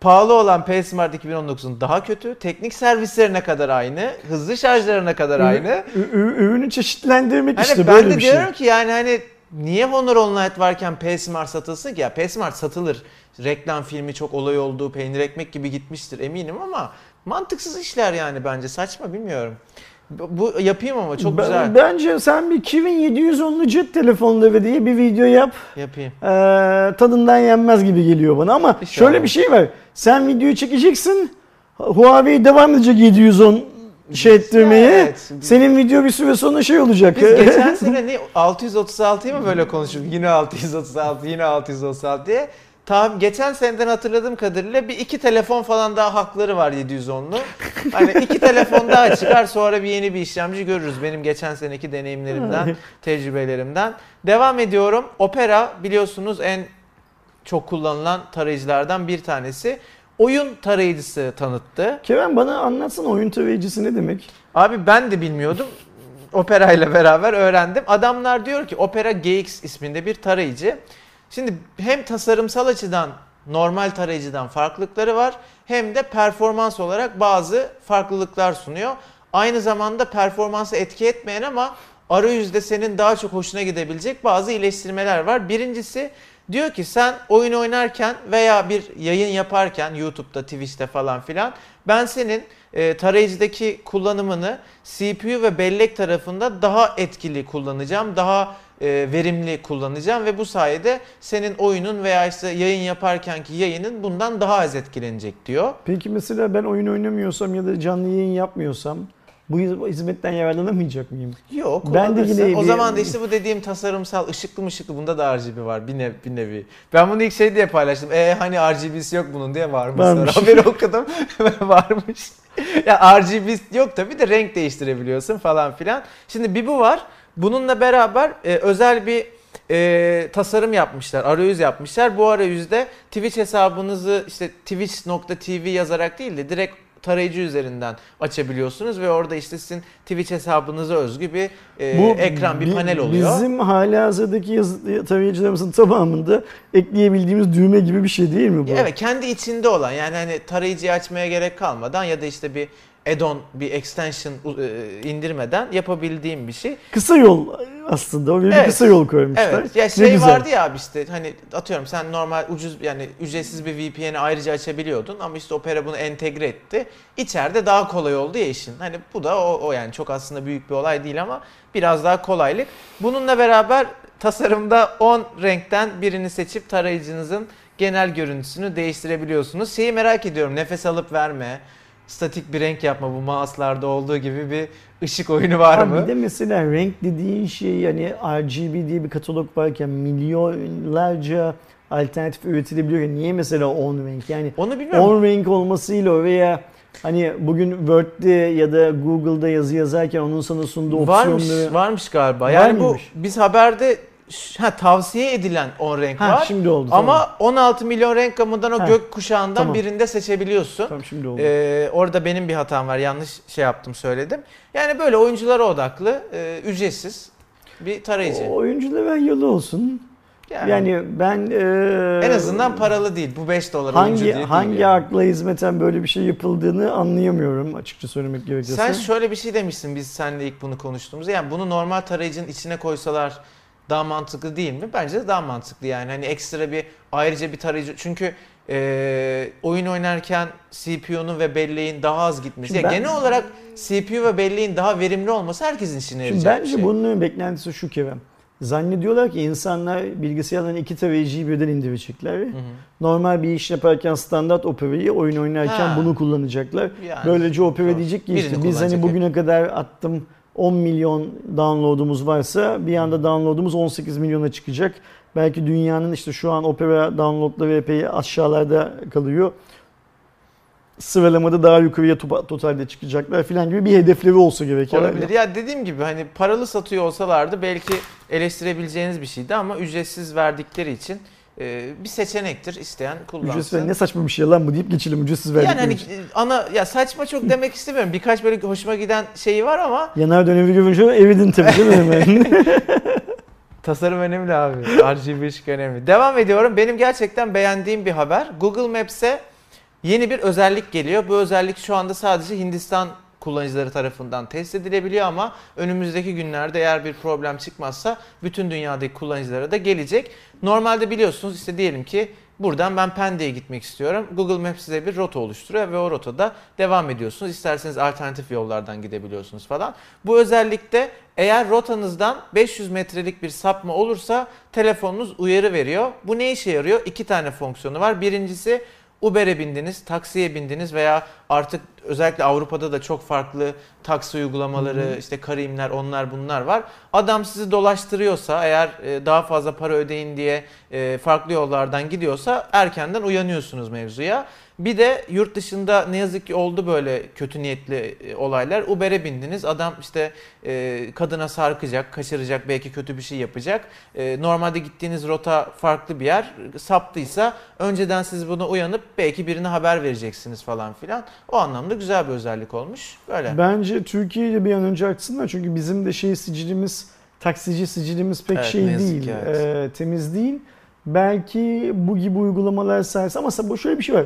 Pahalı olan P Smart 2019'un daha kötü. Teknik servislerine kadar aynı. Hızlı şarjlarına kadar aynı. Ü- ü- ürünü çeşitlendirmek Hani işte ben böyle de bir şey. diyorum ki yani hani niye Honor On Lite varken P Smart satılsın ki? Ya P Smart satılır. Reklam filmi çok olay olduğu peynir ekmek gibi gitmiştir eminim ama mantıksız işler yani bence saçma bilmiyorum. Bu yapayım ama çok Ben- güzel. Bence sen bir 2710'lu cep telefonları diye bir video yap. Yapayım. Ee, tadından yenmez gibi geliyor bana ama İnşallah. şöyle bir şey var. Sen videoyu çekeceksin. Huawei devam edecek 710 şey ettirmeye. Evet. Senin video bir süre sonra şey olacak. Biz geçen sene ne 636'yı mı böyle konuştuk? Yine 636, yine 636 diye. Tamam geçen seneden hatırladığım kadarıyla bir iki telefon falan daha hakları var 710'lu. Hani iki telefon daha çıkar sonra bir yeni bir işlemci görürüz. Benim geçen seneki deneyimlerimden, tecrübelerimden. Devam ediyorum. Opera biliyorsunuz en çok kullanılan tarayıcılardan bir tanesi. Oyun tarayıcısı tanıttı. Kerem bana anlatsana oyun tarayıcısı ne demek? Abi ben de bilmiyordum. Opera ile beraber öğrendim. Adamlar diyor ki Opera GX isminde bir tarayıcı. Şimdi hem tasarımsal açıdan normal tarayıcıdan farklılıkları var hem de performans olarak bazı farklılıklar sunuyor. Aynı zamanda performansı etki etmeyen ama arayüzde senin daha çok hoşuna gidebilecek bazı iyileştirmeler var. Birincisi diyor ki sen oyun oynarken veya bir yayın yaparken YouTube'da, Twitch'te falan filan ben senin e, tarayıcıdaki kullanımını CPU ve bellek tarafında daha etkili kullanacağım, daha verimli kullanacağım ve bu sayede senin oyunun veya işte yayın yaparkenki yayının bundan daha az etkilenecek diyor. Peki mesela ben oyun oynamıyorsam ya da canlı yayın yapmıyorsam bu hiz- hizmetten yararlanamayacak mıyım? Yok Ben de yine O bir- zaman da işte bu dediğim tasarımsal ışıklı mışıklı bunda da RGB var bir, nev, bir nevi. Ben bunu ilk şey diye paylaştım. E hani RGB'si yok bunun diye varmış. Varmış. Haberi okudum varmış. ya RGB yok tabii de renk değiştirebiliyorsun falan filan. Şimdi bir bu var. Bununla beraber e, özel bir e, tasarım yapmışlar, arayüz yapmışlar. Bu arayüzde Twitch hesabınızı işte twitch.tv yazarak değil de direkt tarayıcı üzerinden açabiliyorsunuz ve orada işte sizin Twitch hesabınıza özgü bir e, ekran, bir bi- panel oluyor. Bizim hala hazırdaki yazı, tarayıcılarımızın tamamında ekleyebildiğimiz düğme gibi bir şey değil mi bu? Evet kendi içinde olan yani hani tarayıcıyı açmaya gerek kalmadan ya da işte bir add-on, bir extension e, indirmeden yapabildiğim bir şey. Kısa yol aslında. Öyle bir Evet. kısa yol koymuşlar. Evet. Ya Ne şey güzel. vardı ya abi işte hani atıyorum sen normal ucuz yani ücretsiz bir VPN'i ayrıca açabiliyordun ama işte Opera bunu entegre etti. İçeride daha kolay oldu ya işin. Hani bu da o, o yani çok aslında büyük bir olay değil ama biraz daha kolaylık. Bununla beraber tasarımda 10 renkten birini seçip tarayıcınızın genel görüntüsünü değiştirebiliyorsunuz. Şeyi merak ediyorum. Nefes alıp verme, statik bir renk yapma bu mouse'larda olduğu gibi bir ışık oyunu var Abi mı? Bir de mesela renk dediğin şey yani RGB diye bir katalog varken milyonlarca alternatif üretilebiliyor. Niye mesela 10 renk? Yani Onu bilmiyorum. 10 renk olmasıyla veya hani bugün Word'de ya da Google'da yazı yazarken onun sana sunduğu Varmış, opsiyonları... varmış galiba. Yani bu mıymış? biz haberde ha, tavsiye edilen 10 renk Ha, var. şimdi oldu. Ama 16 milyon renk gamından o Ha, gök kuşağından tamam. birinde seçebiliyorsun. tamam. tamam şimdi oldu. Ee, orada benim bir hatam var. Yanlış şey yaptım söyledim. Yani böyle oyunculara odaklı, e, ücretsiz bir tarayıcı. O oyunculara hayırlı olsun. yani, Yani ben e, en azından paralı değil. Bu 5 dolar oyuncu hangi diye değil hangi yani. akla hizmeten böyle bir şey yapıldığını anlayamıyorum açıkça söylemek gerekirse. Sen şöyle bir şey demişsin biz seninle ilk bunu konuştuğumuzda. Yani bunu normal tarayıcının içine koysalar daha mantıklı değil mi? Bence de daha mantıklı yani. Hani ekstra bir ayrıca bir tarayıcı. Çünkü e, oyun oynarken CPU'nun ve belleğin daha az gitmesi. Şimdi Ya ben- genel olarak CPU ve belleğin daha verimli olması herkesin işine Şimdi yarayacak bence bir şey. bunun beklentisi şu Kerem. Zannediyorlar ki insanlar bilgisayardan iki tarayıcıyı birden indirecekler. Hı hı. Normal bir iş yaparken standart operayı oyun oynarken Ha. bunu kullanacaklar. Yani, Böylece opera doğru. diyecek ki Birini işte biz hani bugüne kadar attım 10 milyon downloadumuz varsa bir anda downloadumuz 18 milyona çıkacak. Belki dünyanın işte şu an opera downloadları epey aşağılarda kalıyor. Sıralamada daha yukarıya to- totalde çıkacaklar filan gibi bir hedefleri olsa gerek. Olabilir. Ya dediğim gibi hani paralı satıyor olsalardı belki eleştirebileceğiniz bir şeydi ama ücretsiz verdikleri için e, bir seçenektir. isteyen kullansın. Ücretsiz ne saçma bir şey lan bu deyip geçelim ücretsiz verdik. Yani hani e, ana ya saçma çok demek istemiyorum. Birkaç böyle hoşuma giden şeyi var ama Yanar dönemi görünce evidin tabii değil mi tasarım önemli abi. RGB ışık önemli. Devam ediyorum. Benim gerçekten beğendiğim bir haber. Google Maps'e yeni bir özellik geliyor. Bu özellik şu anda sadece Hindistan kullanıcıları tarafından test edilebiliyor ama önümüzdeki günlerde eğer bir problem çıkmazsa bütün dünyadaki kullanıcılara da gelecek. Normalde biliyorsunuz işte diyelim ki buradan ben Pendik'e gitmek istiyorum. Google Maps size bir rota oluşturuyor ve o rotada devam ediyorsunuz. İsterseniz alternatif yollardan gidebiliyorsunuz falan. Bu özellikle eğer rotanızdan 500 metrelik bir sapma olursa telefonunuz uyarı veriyor. Bu ne işe yarıyor? İki tane fonksiyonu var. Birincisi Uber'e bindiniz, taksiye bindiniz veya artık özellikle Avrupa'da da çok farklı taksi uygulamaları, hı hı. işte Karimler, onlar bunlar var. Adam sizi dolaştırıyorsa eğer e, daha fazla para ödeyin diye e, farklı yollardan gidiyorsa erkenden uyanıyorsunuz mevzuya. Bir de yurt dışında ne yazık ki oldu böyle kötü niyetli e, olaylar. Uber'e bindiniz. Adam işte e, kadına sarkacak, kaçıracak, belki kötü bir şey yapacak. E, normalde gittiğiniz rota farklı bir yer. Saptıysa önceden siz buna uyanıp belki birine haber vereceksiniz falan filan. O anlamda güzel bir özellik olmuş. Böyle. Bence Türkiye ile bir an önce açsınlar. Çünkü bizim de şey sicilimiz, taksici sicilimiz pek Evet, şey değil. ki, evet. e, temiz değil. Belki bu gibi uygulamalar sayesinde ama bu şöyle bir şey var.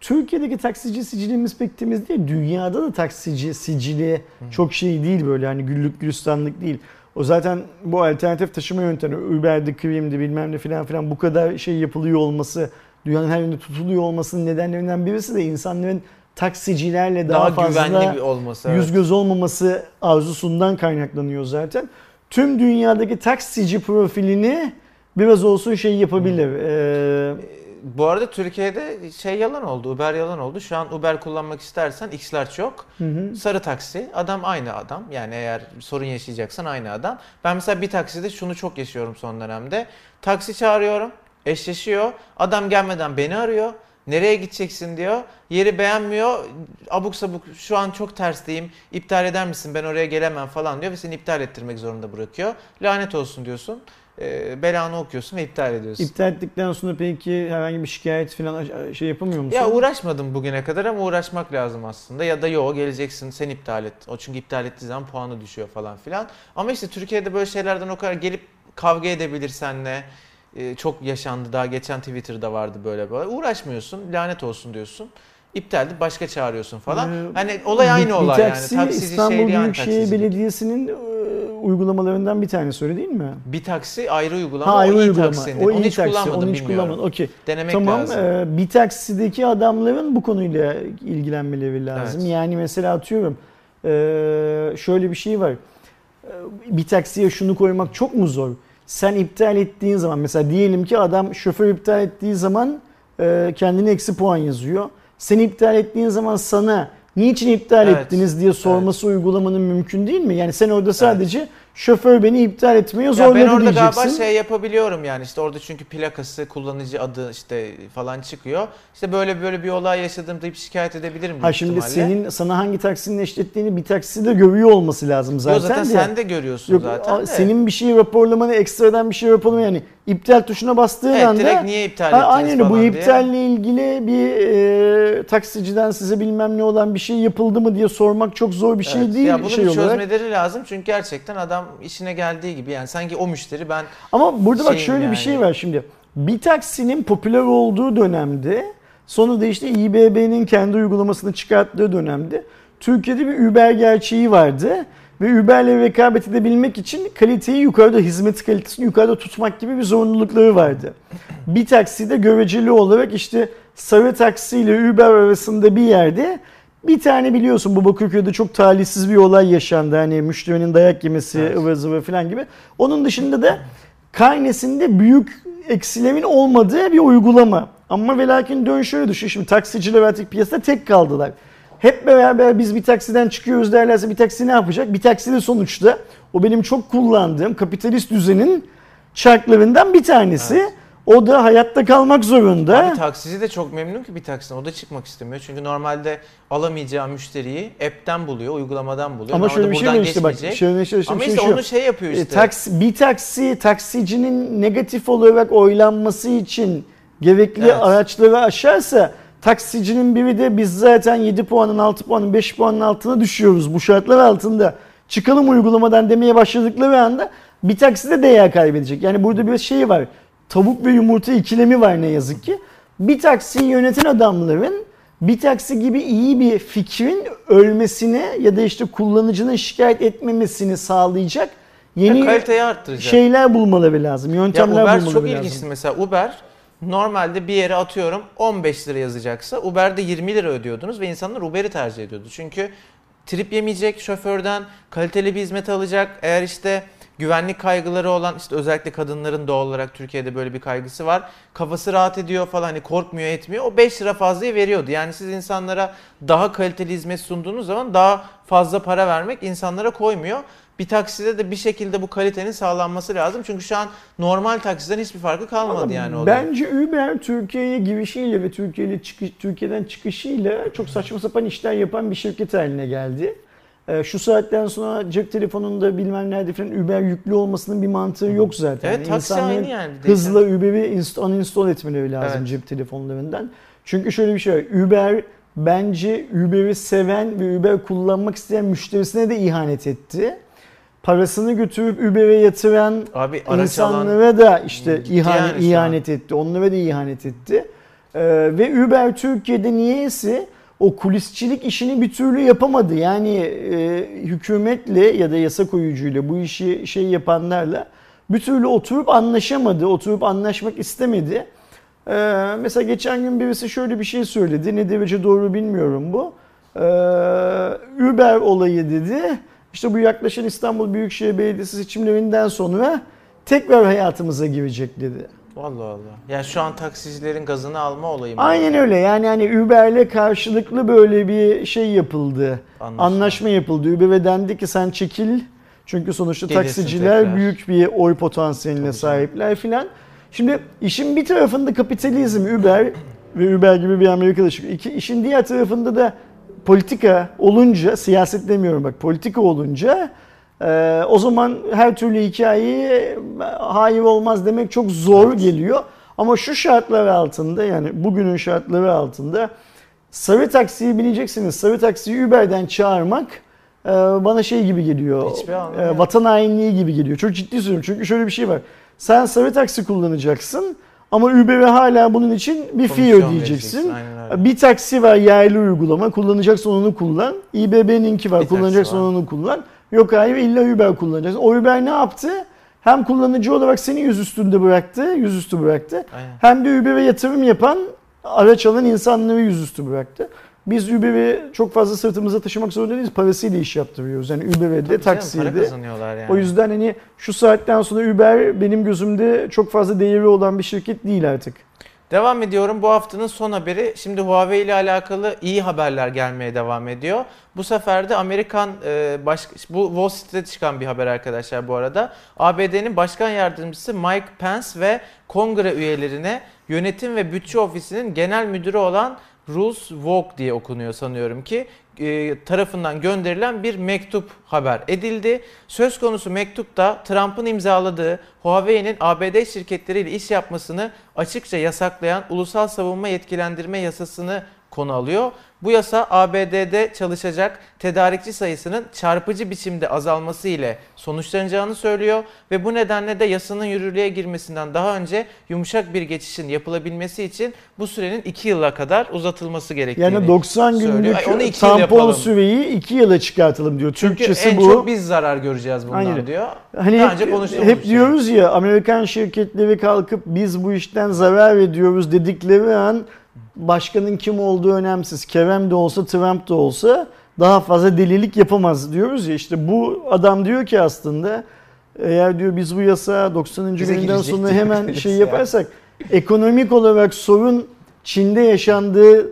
Türkiye'deki taksici sicilimiz pek temiz değil. Dünyada da taksici sicili çok şey değil böyle hani güllük gülistanlık değil. O zaten bu alternatif taşıma yöntemi Uber'de, Cream'de bilmem ne filan filan bu kadar şey yapılıyor olması, dünyanın her yerinde tutuluyor olmasının nedenlerinden birisi de insanların taksicilerle daha, Daha, fazla olması. evet. yüz göz olmaması arzusundan kaynaklanıyor zaten. Tüm dünyadaki taksici profilini biraz olsun şey yapabilir. Ee, Bu arada Türkiye'de şey yalan oldu, Uber yalan oldu. Şu an Uber kullanmak istersen X'ler çok. hı hı. Sarı taksi, adam aynı adam. Yani eğer sorun yaşayacaksan aynı adam. Ben mesela bir takside şunu çok yaşıyorum son dönemde. Taksi çağırıyorum, eşleşiyor. Adam gelmeden beni arıyor. Nereye gideceksin diyor. Yeri beğenmiyor. Abuk sabuk şu an çok tersteyim. İptal eder misin? Ben oraya gelemem falan diyor ve seni iptal ettirmek zorunda bırakıyor. Lanet olsun diyorsun. Ee, belanı okuyorsun ve iptal ediyorsun. İptal ettikten sonra peki herhangi bir şikayet falan şey yapamıyor musun? Ya uğraşmadım bugüne kadar ama uğraşmak lazım aslında. Ya da yo geleceksin sen iptal et. O çünkü iptal ettiği zaman puanı düşüyor falan filan. Ama işte Türkiye'de böyle şeylerden o kadar gelip kavga edebilir senle. Ee, çok yaşandı daha geçen Twitter'da vardı böyle böyle. Uğraşmıyorsun lanet olsun diyorsun. İptal edip başka çağırıyorsun falan. Ee, hani olay aynı Bir- olay bir taksi, yani. Taksici İstanbul şeyli yani Büyükşehir. Belediyesi'nin e, uygulamalarından bir tanesi öyle değil mi? Bir taksi ayrı uygulama. Ha ayrı o uygulama. taksinin. O Onu iyi hiç taksi. kullanmadım Onu hiç kullanmadım. Okey. Denemek Tamam. lazım. e, bir taksideki adamların bu konuyla ilgilenmeleri lazım. Evet. Yani mesela atıyorum e, şöyle bir şey var. Bir taksiye şunu koymak çok mu zor? Sen iptal ettiğin zaman mesela diyelim ki adam şoför iptal ettiği zaman kendine eksi puan yazıyor. Sen iptal ettiğin zaman sana niçin iptal Evet. ettiniz diye sorması uygulamanın mümkün değil mi? Yani sen orada sadece şoför beni iptal etmeye zorladı Ya ben orada diyeceksin. galiba şey yapabiliyorum yani işte orada çünkü plakası, kullanıcı adı işte falan çıkıyor. İşte böyle böyle bir olay yaşadım deyip şikayet edebilirim Ha şimdi ihtimalle. senin sana hangi taksinin eşlettiğini bir taksi de görüyor olması lazım zaten. Yo, zaten de. sen de görüyorsun Yok, zaten de. senin bir şeyi raporlamanı ekstradan bir şey raporlamanı yani iptal tuşuna bastığın evet, anda direkt niye iptal Ha, aynen falan bu diye. iptalle ilgili bir e, taksiciden size bilmem ne olan bir şey yapıldı mı diye sormak çok zor bir şey Evet. değil Ya bunu şey bir olarak. çözmeleri lazım çünkü gerçekten adam işine geldiği gibi yani sanki o müşteri ben Ama burada bak şöyle yani. bir şey var şimdi. Bir taksinin popüler olduğu dönemde sonra da işte İBB'nin kendi uygulamasını çıkarttığı dönemde Türkiye'de bir Uber gerçeği vardı. Ve Uber'le rekabet edebilmek için kaliteyi yukarıda, hizmet kalitesini yukarıda tutmak gibi bir zorunlulukları vardı. Bir takside göreceli olarak işte sarı taksi ile Uber arasında bir yerde bir tane biliyorsun bu Bakırköy'de çok talihsiz bir olay yaşandı. Hani müşterinin dayak yemesi Evet. ıvır zıvır falan gibi. Onun dışında da karnesinde büyük eksilemin olmadığı bir uygulama. Ama ve lakin dön şöyle düşün. Şimdi taksiciler artık piyasada tek kaldılar. Hep beraber biz bir taksiden çıkıyoruz derlerse bir taksi ne yapacak? Bir taksi de sonuçta o benim çok kullandığım kapitalist düzenin çarklarından bir tanesi. Evet. O da hayatta kalmak zorunda. Abi taksici de çok memnun ki bir taksiden. O da çıkmak istemiyor. Çünkü normalde alamayacağı müşteriyi app'ten buluyor, uygulamadan buluyor. Ama Normalde şöyle bir şey buradan işte bak. geçmeyecek. Şöyle şöyle Ama şey işte şu. onu şey yapıyor E, işte. taksi, bir taksi taksicinin negatif olarak oylanması için gerekli Evet. araçları aşarsa taksicinin biri de biz zaten 7 puanın 6 puanın 5 puanın altına düşüyoruz bu şartlar altında. Çıkalım uygulamadan demeye başladıkları anda bir taksi de değer kaybedecek. Yani burada bir şey var. Tavuk ve yumurta ikilemi var ne yazık ki. Bir taksiyi yöneten adamların bir taksi gibi iyi bir fikrin ölmesine ya da işte kullanıcının şikayet etmemesini sağlayacak Ya yeni kaliteyi arttıracak. şeyler bulmaları lazım. ya Yöntemler Uber bulmaları çok lazım. ilginçti mesela Uber Normalde bir yere atıyorum 15 lira yazacaksa Uber'de 20 lira ödüyordunuz ve insanlar Uber'i tercih ediyordu. Çünkü trip yemeyecek şoförden, kaliteli bir hizmet alacak. Eğer işte güvenlik kaygıları olan işte özellikle kadınların doğal olarak Türkiye'de böyle bir kaygısı var. Kafası rahat ediyor falan hani korkmuyor etmiyor. O 5 lira fazlayı veriyordu. Yani siz insanlara daha kaliteli hizmet sunduğunuz zaman daha fazla para vermek insanlara koymuyor. Bir takside de bir şekilde bu kalitenin sağlanması lazım. Çünkü şu an normal taksiden hiçbir farkı kalmadı Ama yani. Bence Uber Türkiye'ye girişiyle ve Türkiye'yle çıkış, Türkiye'den çıkışıyla çok saçma sapan işler yapan bir şirket haline geldi. Ee, şu saatten sonra cep telefonunda bilmem nerede falan Uber yüklü olmasının bir mantığı yok zaten. Evet taksi İnsanların aynı yani. Hızla Uber'i inst- uninstall etmeleri lazım Evet. cep telefonlarından. Çünkü şöyle bir şey var. Uber bence Uber'i seven ve Uber kullanmak isteyen müşterisine de ihanet etti. Parasını götürüp Uber'e yatıran Abi insanlara da işte ihanet, yani ihanet etti. Onlara da ihanet etti. Ee, ve Uber Türkiye'de niyeyse o kulisçilik işini bir türlü yapamadı. Yani e, hükümetle ya da yasa koyucuyla bu işi şey yapanlarla bir türlü oturup anlaşamadı. Oturup anlaşmak istemedi. Ee, mesela geçen gün birisi şöyle bir şey söyledi. Ne derece doğru bilmiyorum bu. Ee, Uber olayı dedi. İşte bu yaklaşan İstanbul Büyükşehir Belediyesi seçimlerinden sonra tekrar hayatımıza girecek dedi. Allah Allah. Yani şu an taksicilerin gazını alma olayı mı? Aynen öyle. Yani hani Uber'le karşılıklı böyle bir şey yapıldı. Anlaşma. Anlaşma yapıldı. Uber'e dendi ki sen çekil. Çünkü sonuçta Gelirsin taksiciler tekrar. büyük bir oy potansiyeline Tabii sahipler filan. Şimdi işin bir tarafında kapitalizm Uber ve Uber gibi bir Amerika'da çıkıyor. İki, işin diğer tarafında da politika olunca, siyaset demiyorum bak politika olunca e, o zaman her türlü hikayeyi e, hayır olmaz demek çok zor geliyor. Ama şu şartlar altında yani bugünün şartları altında sarı taksiyi bileceksiniz. Sarı taksiyi Uber'den çağırmak e, bana şey gibi geliyor. E, vatan hainliği gibi geliyor. Çok ciddi söylüyorum. Çünkü şöyle bir şey var. Sen sarı taksi kullanacaksın ama Uber'e hala bunun için bir fee ödeyeceksin. Bir taksi var yerli uygulama. Kullanacaksan onu kullan. İBB'ninki var. Bir kullanacaksan var. onu kullan. Yok hayır illa Uber kullanacaksın. O Uber ne yaptı? Hem kullanıcı olarak seni yüzüstünde bıraktı, yüzüstü bıraktı. Aynen. Hem de Uber'e yatırım yapan, araç alan insanları yüzüstü bıraktı. Biz Uber'i çok fazla sırtımıza taşımak zorunda değiliz. Parasıyla iş yaptırıyoruz. Yani Uber'e de, taksiye de. yani. O yüzden hani şu saatten sonra Uber benim gözümde çok fazla değeri olan bir şirket değil artık. Devam ediyorum. Bu haftanın son haberi. Şimdi Huawei ile alakalı iyi haberler gelmeye devam ediyor. Bu sefer de Amerikan e, baş, bu Wall Street'te çıkan bir haber arkadaşlar bu arada. ABD'nin başkan yardımcısı Mike Pence ve kongre üyelerine yönetim ve bütçe ofisinin genel müdürü olan Rules Vought diye okunuyor sanıyorum ki e, tarafından gönderilen bir mektup haber edildi. Söz konusu mektupta Trump'ın imzaladığı Huawei'nin ABD şirketleriyle iş yapmasını açıkça yasaklayan ulusal savunma yetkilendirme yasasını konu alıyor. Bu yasa ABD'de çalışacak tedarikçi sayısının çarpıcı biçimde azalması ile sonuçlanacağını söylüyor ve bu nedenle de yasanın yürürlüğe girmesinden daha önce yumuşak bir geçişin yapılabilmesi için bu sürenin 2 yıla kadar uzatılması gerektiğini Yani 90 söylüyor. günlük Ay, onu iki yıl tampon yapalım. süreyi 2 yıla çıkartalım diyor. Çünkü Türkçesi en bu. çok biz zarar göreceğiz bundan Aynen. diyor. Hani Daha önce hep, konuştuğumuz hep şey. diyoruz ya Amerikan şirketleri kalkıp biz bu işten zarar ediyoruz dedikleri an başkanın kim olduğu önemsiz. Kerem de olsa Trump da olsa daha fazla delilik yapamaz diyoruz ya işte bu adam diyor ki aslında eğer diyor biz bu yasa 90. Bize günden sonra hemen şey ya. yaparsak ekonomik olarak sorun Çin'de yaşandığı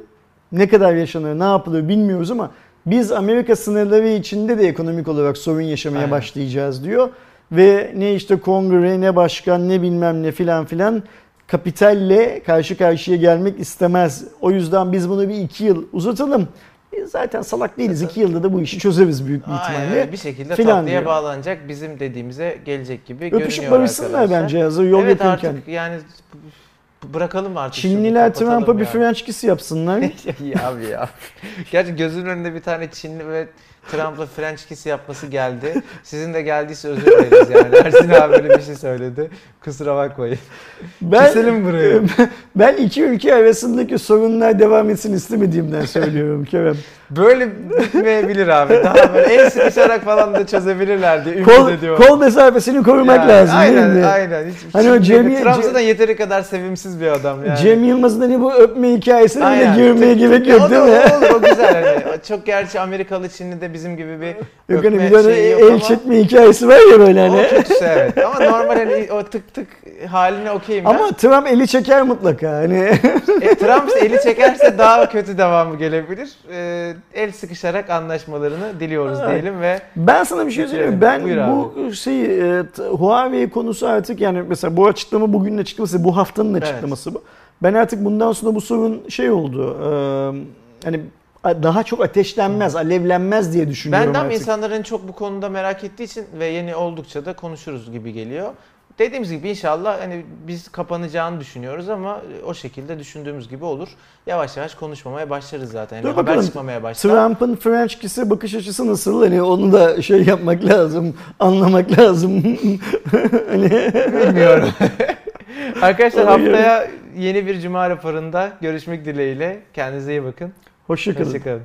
ne kadar yaşanır ne yapılır bilmiyoruz ama biz Amerika sınırları içinde de ekonomik olarak sorun yaşamaya Aynen. başlayacağız diyor. Ve ne işte kongre ne başkan ne bilmem ne filan filan kapitalle karşı karşıya gelmek istemez. O yüzden biz bunu bir iki yıl uzatalım. Biz zaten salak değiliz. iki yılda da bu işi çözeriz büyük bir Aynen ihtimalle. öyle. bir şekilde filan tatlıya diyor. bağlanacak bizim dediğimize gelecek gibi Öpüşüp görünüyor barışsınlar arkadaşlar. bence hazır yol evet yakınken. artık yani bırakalım artık. Çinliler Trump'a bir. French kiss yapsınlar. ya abi ya. Gerçi gözünün önünde bir tane Çinli ve Trump'la French kiss yapması geldi. Sizin de geldiyse özür dileriz yani. Ersin abi böyle bir şey söyledi. Kusura bakmayın. Ben, Keselim burayı. ben iki ülke arasındaki sorunlar devam etsin istemediğimden söylüyorum Kerem. Böyle bitmeyebilir abi. Daha böyle el sıkışarak falan da çözebilirler diye ümit Kol, ediyorum. kol mesafesini korumak Yani lazım aynen, değil mi? Aynen. Hiç, Hani o Cem- zaten yeteri kadar sevimsiz bir adam yani. Cem Yılmaz'ın hani bu öpme hikayesine bile Aynen. girmeye Tık- gerek yok o değil mi? o Olur o güzel hani. Çok gerçi Amerikalı Çinli de bizim gibi bir Yok hani öpme bir tane şeyi yok el ama- çekme hikayesi var ya böyle hani. O kötüsü evet. Ama normal hani o tık tık haline okeyim ben. Ama Trump eli çeker mutlaka hani. E, Trump eli çekerse daha kötü devamı gelebilir. E, el sıkışarak anlaşmalarını diliyoruz Evet. diyelim ve Ben sana bir şey söyleyeyim. Ben Buyur bu şey e, Huawei konusu artık yani mesela bu açıklama bugünün açıklaması, bu haftanın Evet. açıklaması bu. Ben artık bundan sonra bu sorun şey oldu. e, hani daha çok ateşlenmez, alevlenmez diye düşünüyorum ben de artık. insanların çok bu konuda merak ettiği için ve yeni oldukça da konuşuruz gibi geliyor. Dediğimiz gibi inşallah hani biz kapanacağını düşünüyoruz ama o şekilde düşündüğümüz gibi olur. Yavaş yavaş konuşmamaya başlarız zaten. Yani Dur haber bakalım. çıkmaya başlar. Trump'ın French kiss'e bakış açısı nasıl? Hani onu da şey yapmak lazım, anlamak lazım. hani Bilmiyorum. Arkadaşlar haftaya yeni bir cuma raporunda görüşmek dileğiyle. Kendinize iyi bakın. hoşça kalın. Hoşçakalın.